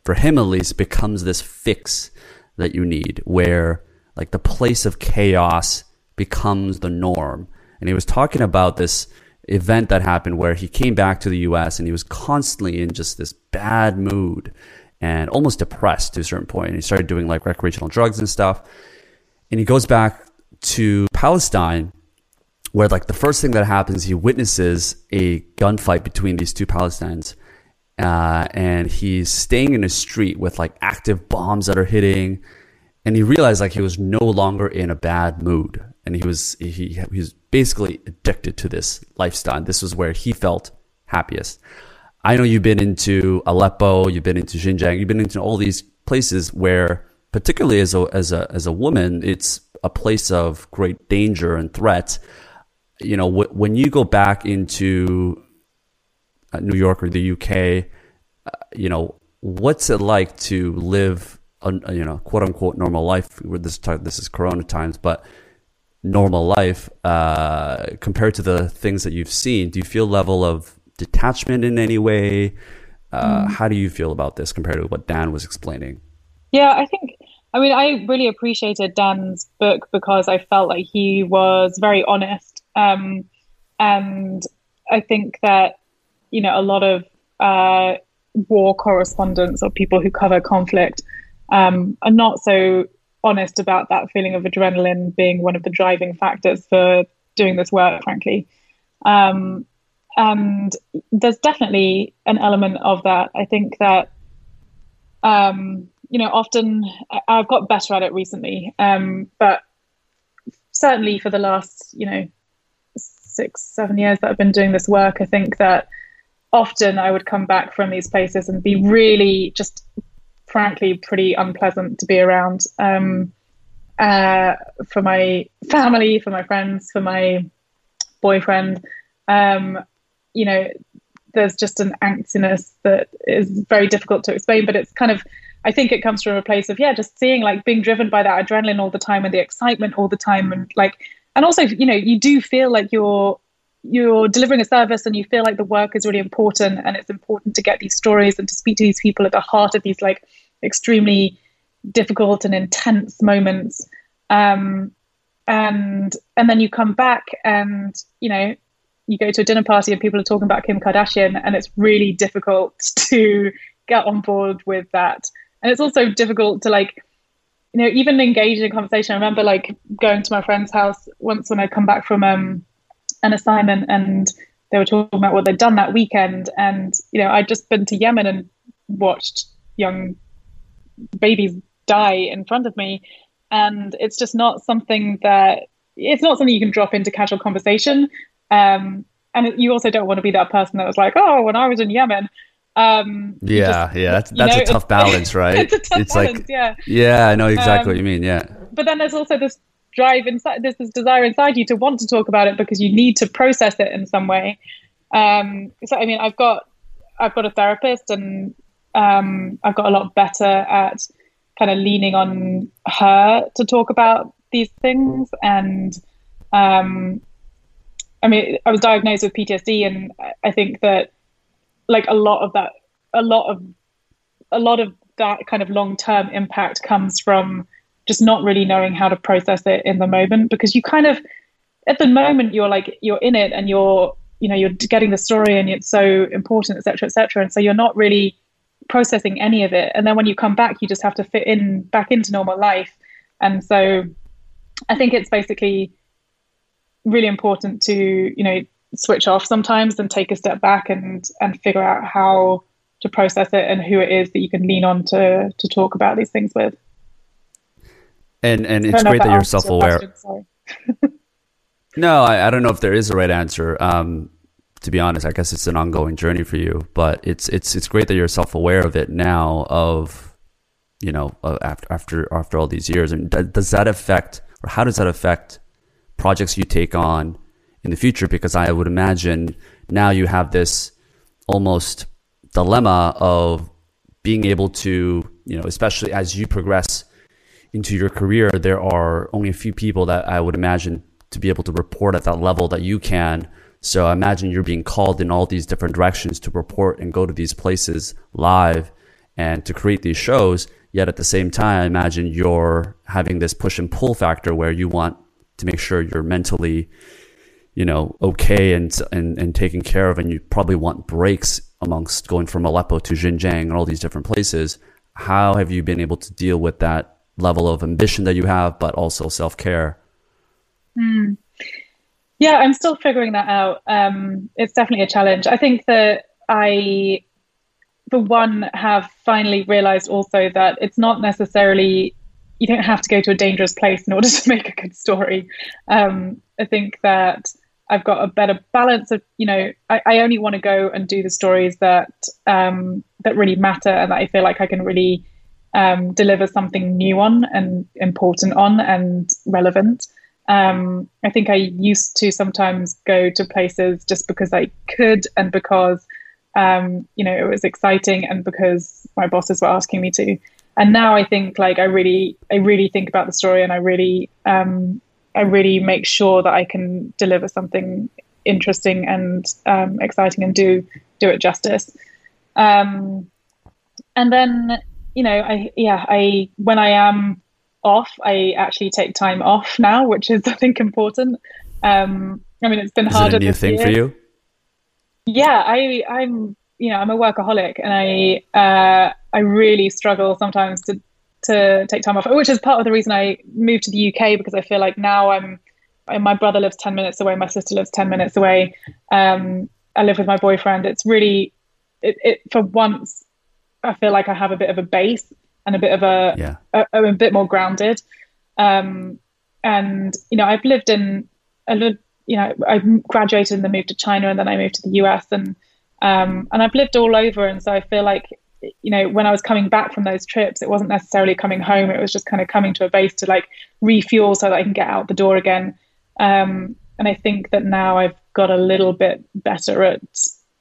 for him at least becomes this fix that you need where like the place of chaos becomes the norm. And he was talking about this event that happened where he came back to the US and he was constantly in just this bad mood and almost depressed to a certain point and he started doing like recreational drugs and stuff and he goes back to Palestine where like the first thing that happens, he witnesses a gunfight between these two Palestinians, uh, and he's staying in a street with like active bombs that are hitting, and he realized like he was no longer in a bad mood, and he was he he was basically addicted to this lifestyle. This was where he felt happiest. I know you've been into Aleppo, you've been into Xinjiang, you've been into all these places where, particularly as a as a as a woman, it's a place of great danger and threat you know, wh- when you go back into uh, New York or the UK, uh, you know, what's it like to live, a, a, you know, quote unquote normal life? Where this time, this is Corona times, but normal life uh, compared to the things that you've seen. Do you feel level of detachment in any way? Uh, How do you feel about this compared to what Dan was explaining? Yeah, I think, I mean, I really appreciated Dan's book because I felt like he was very honest. Um, and I think that, you know, a lot of uh, war correspondents or people who cover conflict um, are not so honest about that feeling of adrenaline being one of the driving factors for doing this work, frankly. Um, and there's definitely an element of that. I think that um, you know, often I've got better at it recently, um, but certainly for the last, you know, six, seven years that I've been doing this work, I think that often I would come back from these places and be really just frankly pretty unpleasant to be around um, uh, for my family, for my friends, for my boyfriend. Um, you know, there's just an angstiness that is very difficult to explain, but it's kind of, I think it comes from a place of, yeah, just seeing like being driven by that adrenaline all the time and the excitement all the time. And like, and also, you know, you do feel like you're, you're delivering a service and you feel like the work is really important and it's important to get these stories and to speak to these people at the heart of these like extremely difficult and intense moments. Um, and, and then you come back and, you know, you go to a dinner party and people are talking about Kim Kardashian, and it's really difficult *laughs* to get on board with that. And it's also difficult to like, you know, even engage in a conversation. I remember like going to my friend's house once when I come back from um, an assignment, and they were talking about what they'd done that weekend. And you know, I'd just been to Yemen and watched young babies die in front of me, and it's just not something that it's not something you can drop into casual conversation. Um, and you also don't want to be that person that was like, "Oh, when I was in Yemen." Um, Yeah, just- yeah, that's that's know, a tough balance, *laughs* right? it's a tough balance, like, yeah. yeah, I know exactly what you Um, mean. Yeah, But then there's also this drive inside, there's this desire inside you to want to talk about it because you need to process it in some way. Um, so I mean, I've got I've got a therapist, and um, I've got a lot better at kind of leaning on her to talk about these things and um, I mean, I was diagnosed with PTSD, and I think that like a lot of that, a lot of a lot of that kind of long term impact comes from just not really knowing how to process it in the moment because you kind of at the moment you're like you're in it and you're you know you're getting the story and it's so important etc etc and so you're not really processing any of it. And then when you come back you just have to fit in back into normal life. And so i think it's basically really important to you know switch off sometimes and take a step back and and figure out how to process it and who it is that you can lean on to to talk about these things with and and it's great that, that you're self-aware *laughs* no I, I don't know if there is a right answer um to be honest, I guess it's an ongoing journey for you. But it's it's it's great that you're self aware of it now. Of you know, uh, after after after all these years, and does that affect or how does that affect projects you take on in the future? Because I would imagine now you have this almost dilemma of being able to you know, especially as you progress into your career, there are only a few people that I would imagine to be able to report at that level that you can so I imagine you're being called in all these different directions to report and go to these places live and to create these shows. Yet at the same time, I imagine you're having this push and pull factor where you want to make sure you're mentally, you know, okay and, and, and taken care of. And you probably want breaks amongst going from Aleppo to Xinjiang and all these different places. How have you been able to deal with that level of ambition that you have, but also self care? Mm. Yeah, I'm still figuring that out. Um, it's definitely a challenge. I think that I, for one, have finally realized also that it's not necessarily, you don't have to go to a dangerous place in order *laughs* to make a good story. Um, I think that I've got a better balance of, you know, I, I only want to go and do the stories that um, that really matter and that I feel like I can really um, deliver something new on and important on and relevant. Um, I think I used to sometimes go to places just because I could and because um, you know it was exciting and because my bosses were asking me to. And now I think like I really I really think about the story and I really um, I really make sure that I can deliver something interesting and um, exciting and do do it justice. Um, and then you know I yeah I when I am off. I actually take time off now, which is *laughs* I think important. Um, I mean, it's been is harder. It a new thing year. for you? Yeah, I, I'm. You know, I'm a workaholic, and I uh, I really struggle sometimes to to take time off, which is part of the reason I moved to the UK because I feel like now I'm. My brother lives ten minutes away. My sister lives ten minutes away. Um, I live with my boyfriend. It's really, it, it for once, I feel like I have a bit of a base and a bit of a, yeah. a, a, bit more grounded. Um, and you know, I've lived in a little, you know, I graduated and then moved to China, and then I moved to the US, and um, and I've lived all over, and so I feel like you know when I was coming back from those trips, it wasn't necessarily coming home; it was just kind of coming to a base to like refuel so that I can get out the door again. Um, and I think that now I've got a little bit better at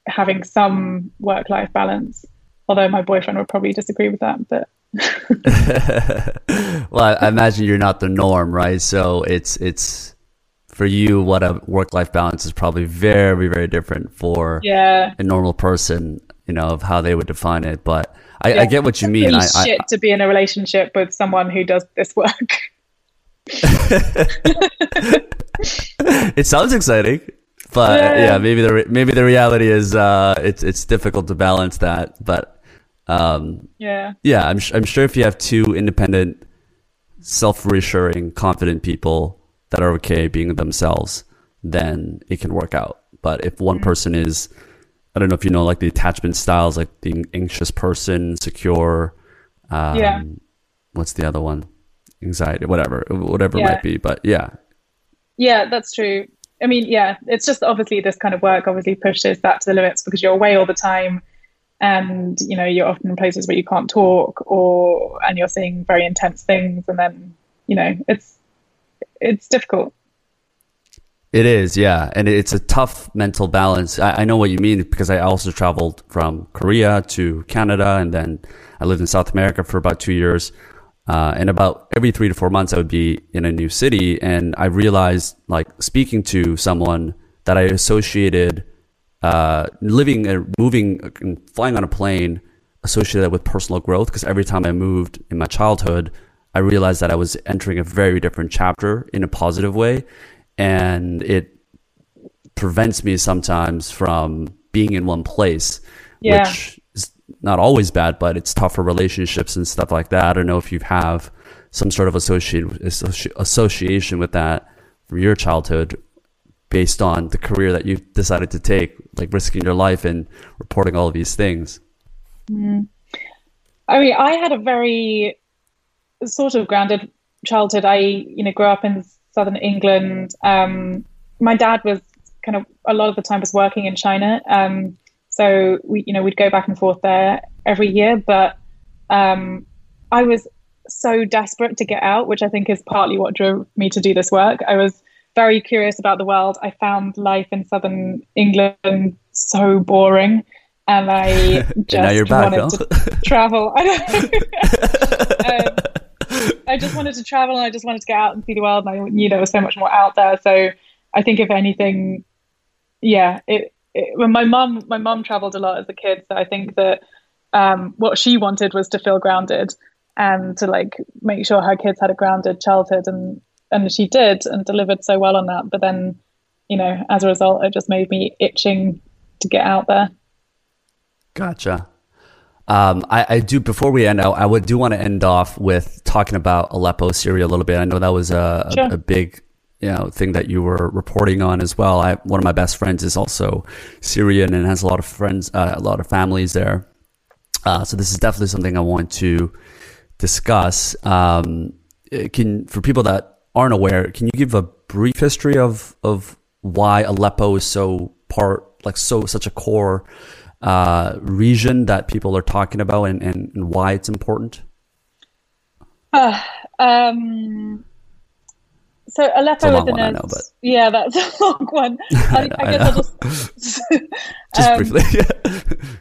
having some work-life balance. Although my boyfriend would probably disagree with that, but *laughs* well, I imagine you're not the norm, right? So it's it's for you what a work life balance is probably very very different for yeah. a normal person, you know, of how they would define it. But I, yeah, I get what you mean. I, shit I, to be in a relationship with someone who does this work. *laughs* it sounds exciting, but yeah. yeah, maybe the maybe the reality is uh, it's it's difficult to balance that. But um, yeah. Yeah, I'm, I'm sure if you have two independent, self reassuring, confident people that are okay being themselves, then it can work out. But if one mm-hmm. person is, I don't know if you know, like the attachment styles, like the anxious person, secure. Um, yeah. What's the other one? Anxiety, whatever, whatever yeah. it might be. But yeah. Yeah, that's true. I mean, yeah, it's just obviously this kind of work obviously pushes that to the limits because you're away all the time and you know you're often in places where you can't talk or and you're seeing very intense things and then you know it's it's difficult it is yeah. And it's a tough mental balance. I, I, know what you mean because i also traveled from korea to canada and then i lived in south america for about two years. Uh, and about every three to four months i would be in a new city. And i realized like speaking to someone that I associated uh, living and moving and flying on a plane associated with personal growth because every time I moved in my childhood, I realized that I was entering a very different chapter in a positive way. And it prevents me sometimes from being in one place, yeah. which is not always bad, but it's tough for relationships and stuff like that. I don't know if you have some sort of association association with that from your childhood based on the career that you decided to take, like risking your life and reporting all of these things. Mm. I mean, I had a very sort of grounded childhood. I, you know, grew up in southern England. Um, my dad was kind of a lot of the time was working in China. Um, so we, you know, we'd go back and forth there every year. But um, I was so desperate to get out, which I think is partly what drove me to do this work. I was very curious about the world. I found life in southern England so boring and I *laughs* just back, wanted to travel. *laughs* I, *laughs* um, I just wanted to travel and I just wanted to get out and see the world. And I knew there was so much more out there. So I think if anything, yeah, it, it when my mom my mom traveled a lot as a kid, so I think that um, what she wanted was to feel grounded and to like make sure her kids had a grounded childhood, and and she did and delivered so well on that. But then, you know, as a result, it just made me itching to get out there. Gotcha. Um, I, I, do before we end. I, I would do want to end off with talking about Aleppo, Syria, a little bit. I know that was a, sure. a, a big you know thing that you were reporting on as well. I, one of my best friends is also Syrian and has a lot of friends, uh, a lot of families there. Uh, so this is definitely something I want to discuss. Um, can for people that aren't aware, can you give a brief history of of why Aleppo is so part like so such a core uh, region that people are talking about and, and, and why it's important? Uh, *sighs* um, so Aleppo is in a, know, but... yeah, that's a *laughs* long one. *laughs* I, I, I guess I will just *laughs* just um, briefly.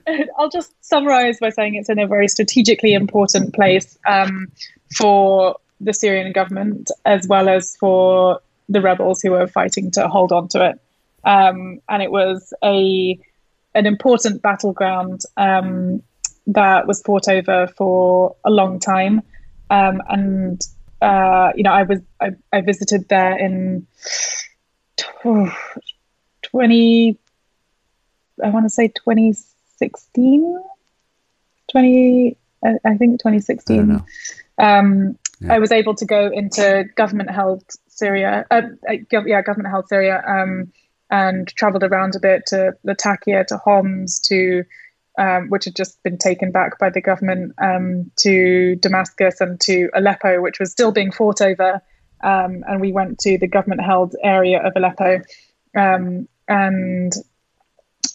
Yeah. I'll just summarize by saying it's in a very strategically important place um, for the Syrian government as well as for the rebels who were fighting to hold on to it. Um, and it was a an important battleground um, that was fought over for a long time. Um, and uh, you know, I was I, I visited there in twenty. I want to say 2016, 20. I think 2016. I, um, yeah. I was able to go into government held Syria. Uh, uh yeah, government held Syria. Um, and traveled around a bit to Latakia, to Homs, to um, which had just been taken back by the government, um, to Damascus and to Aleppo, which was still being fought over. Um, and we went to the government-held area of Aleppo, um, and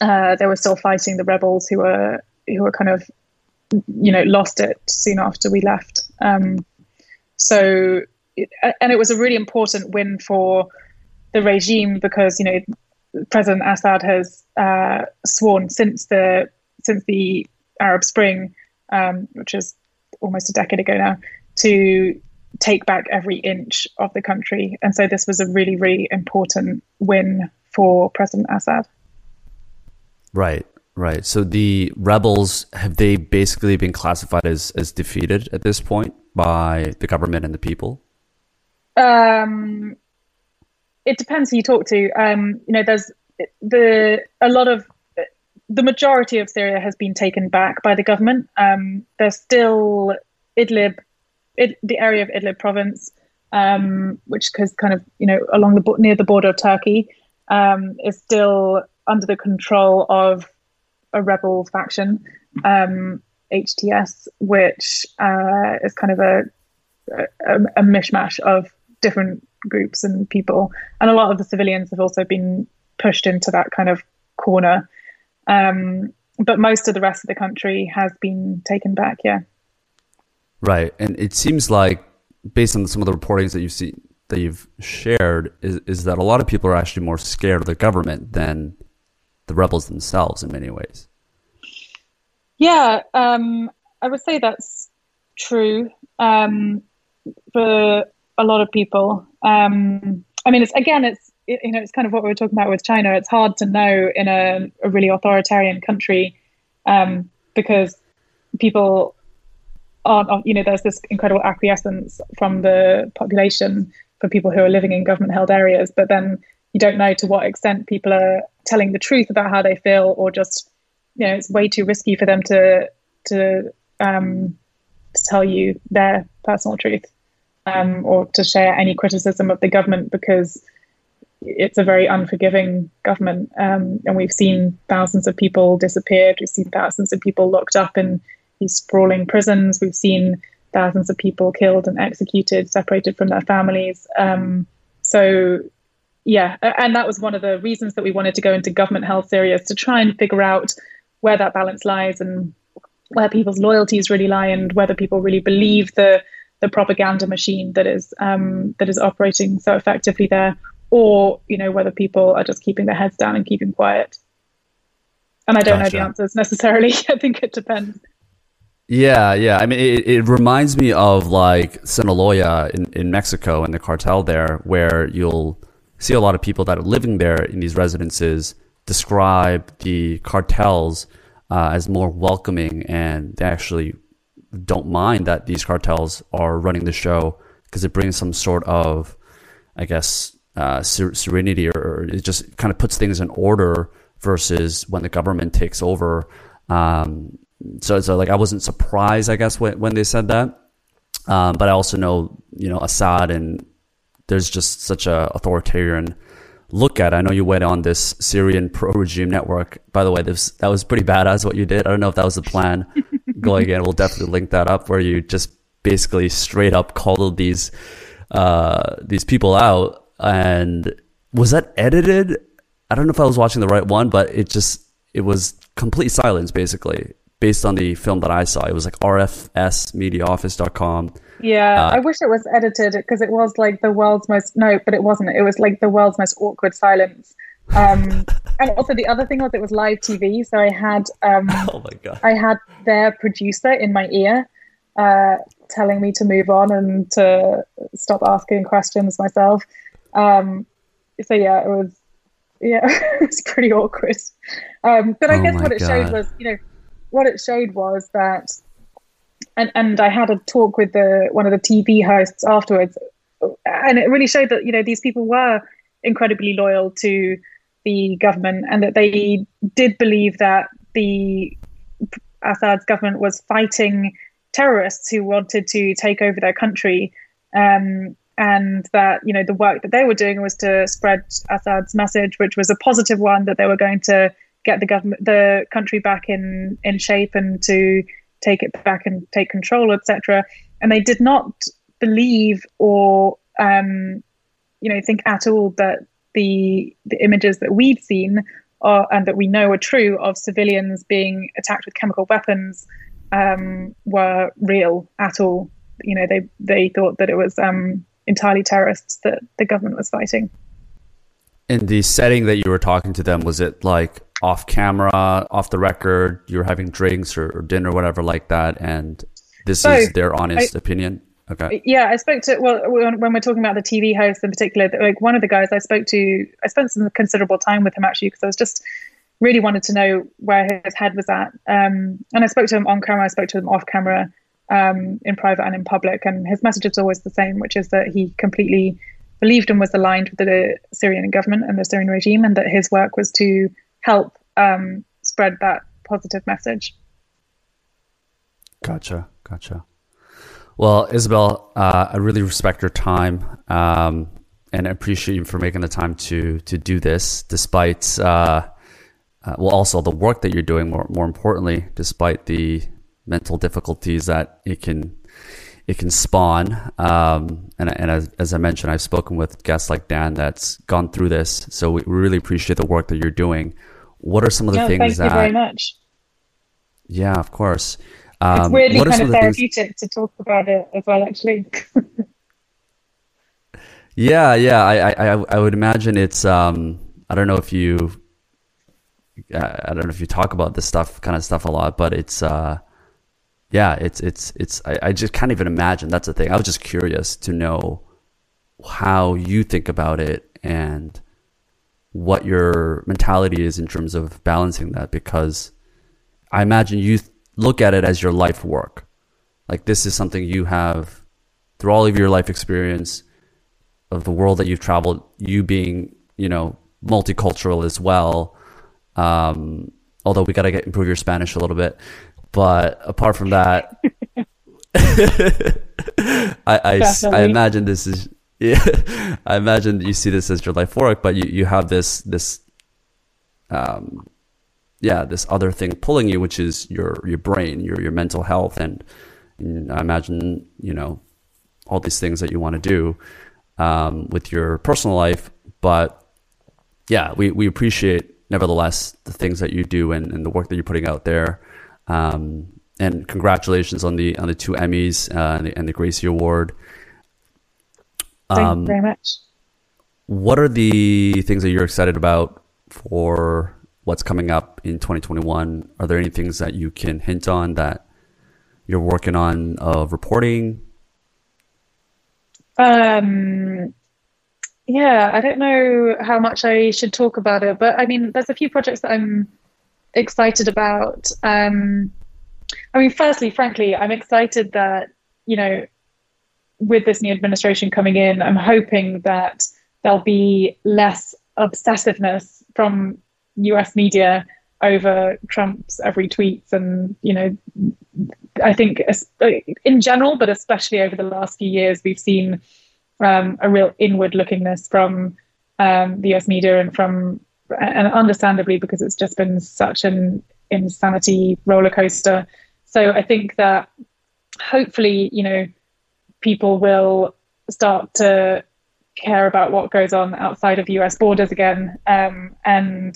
uh, they were still fighting the rebels who were who were kind of, you know, lost it soon after we left. Um, so, and it was a really important win for the regime because you know President Assad has uh, sworn since the since the Arab Spring, um, which is almost a decade ago now, to take back every inch of the country, and so this was a really really important win for President Assad. Right, right. So the rebels have they basically been classified as as defeated at this point by the government and the people? Um, it depends who you talk to. Um, you know, there's the a lot of the majority of Syria has been taken back by the government. Um, there's still Idlib, Id, the area of Idlib province, um, which is kind of you know along the near the border of Turkey, um, is still under the control of a rebel faction, HTS, um, which uh, is kind of a, a, a mishmash of different groups and people. And a lot of the civilians have also been pushed into that kind of corner. Um, but most of the rest of the country has been taken back, yeah. Right. And it seems like, based on some of the reportings that you've seen, that you've shared, is, is that a lot of people are actually more scared of the government than the rebels themselves in many ways. Yeah, um, I would say that's true um, for a lot of people. Um, I mean, it's again, it's you know, it's kind of what we were talking about with China. It's hard to know in a, a really authoritarian country um, because people aren't, you know, there's this incredible acquiescence from the population for people who are living in government held areas, but then you don't know to what extent people are telling the truth about how they feel or just, you know, it's way too risky for them to, to, um, to tell you their personal truth um, or to share any criticism of the government because it's a very unforgiving government. Um, and we've seen thousands of people disappeared. We've seen thousands of people locked up in these sprawling prisons. We've seen thousands of people killed and executed, separated from their families. Um, so, yeah, and that was one of the reasons that we wanted to go into government health Syria to try and figure out where that balance lies and where people's loyalties really lie and whether people really believe the the propaganda machine that is um, that is operating so effectively there, or you know whether people are just keeping their heads down and keeping quiet. And I don't gotcha. know the answers necessarily. *laughs* I think it depends. Yeah, yeah. I mean, it, it reminds me of like Sinaloa in, in Mexico and the cartel there, where you'll see a lot of people that are living there in these residences describe the cartels uh, as more welcoming and they actually don't mind that these cartels are running the show because it brings some sort of, I guess, uh, serenity or it just kind of puts things in order versus when the government takes over. Um, so, so like I wasn't surprised, I guess, when, when they said that. Um, but I also know, you know, Assad and there's just such a authoritarian look at. I know you went on this Syrian pro regime network. By the way, this that was pretty badass what you did. I don't know if that was the plan going in. We'll definitely link that up where you just basically straight up called these uh, these people out. And was that edited? I don't know if I was watching the right one, but it just it was complete silence basically based on the film that I saw. It was like rfsmediaoffice.com. Yeah, uh, I wish it was edited because it was like the world's most no, but it wasn't. It was like the world's most awkward silence. Um, and also the other thing was it was live TV, so I had um, *laughs* oh my god, I had their producer in my ear, uh, telling me to move on and to stop asking questions myself. Um, so yeah, it was yeah, *laughs* it was pretty awkward. Um, but I oh guess what it god. showed was you know what it showed was that, and and I had a talk with the one of the TV hosts afterwards, and it really showed that you know these people were incredibly loyal to the government and that they did believe that the Assad's government was fighting terrorists who wanted to take over their country. Um, and that you know the work that they were doing was to spread Assad's message, which was a positive one that they were going to get the government, the country back in in shape and to take it back and take control, etc. And they did not believe or um, you know think at all that the the images that we've seen are, and that we know are true of civilians being attacked with chemical weapons um, were real at all. You know, they they thought that it was um, entirely terrorists that the government was fighting. In the setting that you were talking to them, was it like off camera, off the record, You were having drinks or, or dinner, whatever like that, and this so, is their honest I, opinion. Okay. Yeah, I spoke to well when, we're talking about the TV host in particular, like one of the guys I spoke to, I spent some considerable time with him actually because I was just really wanted to know where his head was at. Um, and I spoke to him on camera, I spoke to him off camera, um, in private and in public, and his message is always the same, which is that he completely believed and was aligned with the Syrian government and the Syrian regime, and that his work was to help um, spread that positive message. Gotcha, gotcha. Well, Isobel, uh, I really respect your time um, and appreciate you for making the time to to do this, despite uh, uh, well, also the work that you're doing. More more importantly, despite the mental difficulties that it can it can spawn. Um, and and as, as, I mentioned, I've spoken with guests like Dan that's gone through this, so we really appreciate the work that you're doing. What are some of the no, things thank that? Thank you very much. Yeah, of course. Um, it's weirdly kind of therapeutic things... to talk about it as well, actually. *laughs* yeah, yeah. I, I, I would imagine it's. Um, I don't know if you. I don't know if you talk about this stuff, kind of stuff a lot, but it's. Uh, yeah, it's it's it's. I, I just can't even imagine. That's the thing. I was just curious to know how you think about it and what your mentality is in terms of balancing that because I imagine you look at it as your life work. Like this is something you have through all of your life experience of the world that you've traveled, you being, you know, multicultural as well. Um, although we got to get improve your Spanish a little bit. But apart from that, *laughs* I, I, I, imagine this is *laughs* yeah. I imagine you see this as your life work, but you, you have this this um yeah this other thing pulling you, which is your your brain, your your mental health, and, and I imagine you know all these things that you want to do um, with your personal life. But yeah, we we appreciate nevertheless the things that you do and, and the work that you're putting out there. Um, and congratulations on the on the two Emmys uh, and, the, and, the, Gracie Award. Um, Thank you um, very much. What are the things that you're excited about for what's coming up in 2021? Are there any things that you can hint on that you're working on of reporting? Um, yeah, I don't know how much I should talk about it, but I mean, there's a few projects that I'm excited about. Um, I mean, firstly, frankly, I'm excited that, you know, with this new administration coming in, I'm hoping that there'll be less obsessiveness from US media over Trump's every tweets. And, you know, I think in general, but especially over the last few years, we've seen um, a real inward lookingness from um, the US media and from, and understandably, because it's just been such an insanity roller coaster. So I think that hopefully, you know, people will start to care about what goes on outside of US borders again. Um, and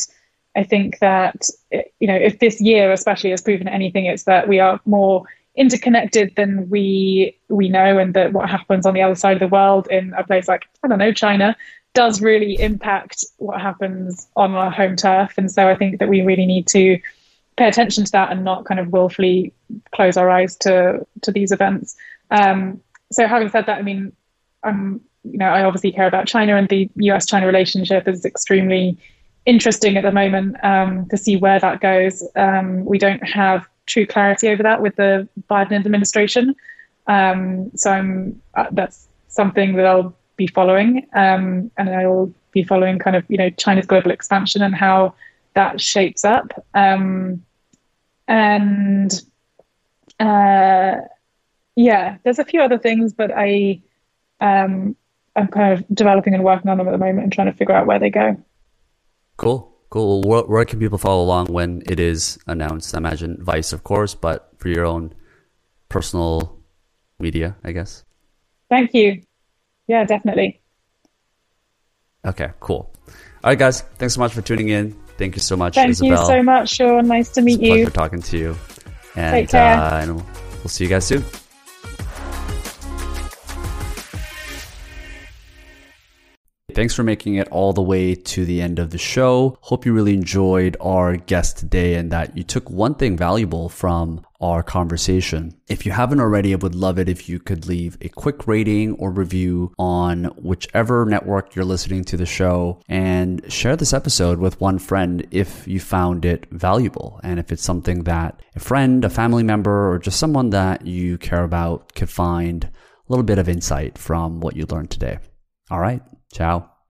I think that, you know, if this year especially has proven anything, it's that we are more interconnected than we we know and that what happens on the other side of the world in a place like I don't know China does really impact what happens on our home turf. And so I think that we really need to pay attention to that and not kind of willfully close our eyes to to these events. Um, so having said that I mean I'm you know I obviously care about China and the US China relationship is extremely interesting at the moment um, to see where that goes um, we don't have true clarity over that with the Biden administration. Um, so I'm uh, that's something that I'll be following, um, and I will be following kind of you know China's global expansion and how that shapes up. Um, and uh, yeah, there's a few other things, but I um, I'm kind of developing and working on them at the moment and trying to figure out where they go. Cool. Cool. Where, where, can people follow along when it is announced? I imagine Vice, of course, but for your own personal media, I guess. Thank you. Yeah, definitely. Okay, cool. All right, guys. Thanks so much for tuning in. Thank you so much, Thank Isobel. you so much, Sean. Nice to meet it's you. Pleasure talking to you. And, Take care. Uh, and we'll see you guys soon. Thanks for making it all the way to the end of the show. Hope you really enjoyed our guest today and that you took one thing valuable from our conversation. If you haven't already, I would love it if you could leave a quick rating or review on whichever network you're listening to the show and share this episode with one friend if you found it valuable and if it's something that a friend, a family member, or just someone that you care about could find a little bit of insight from what you learned today. All right. Ciao.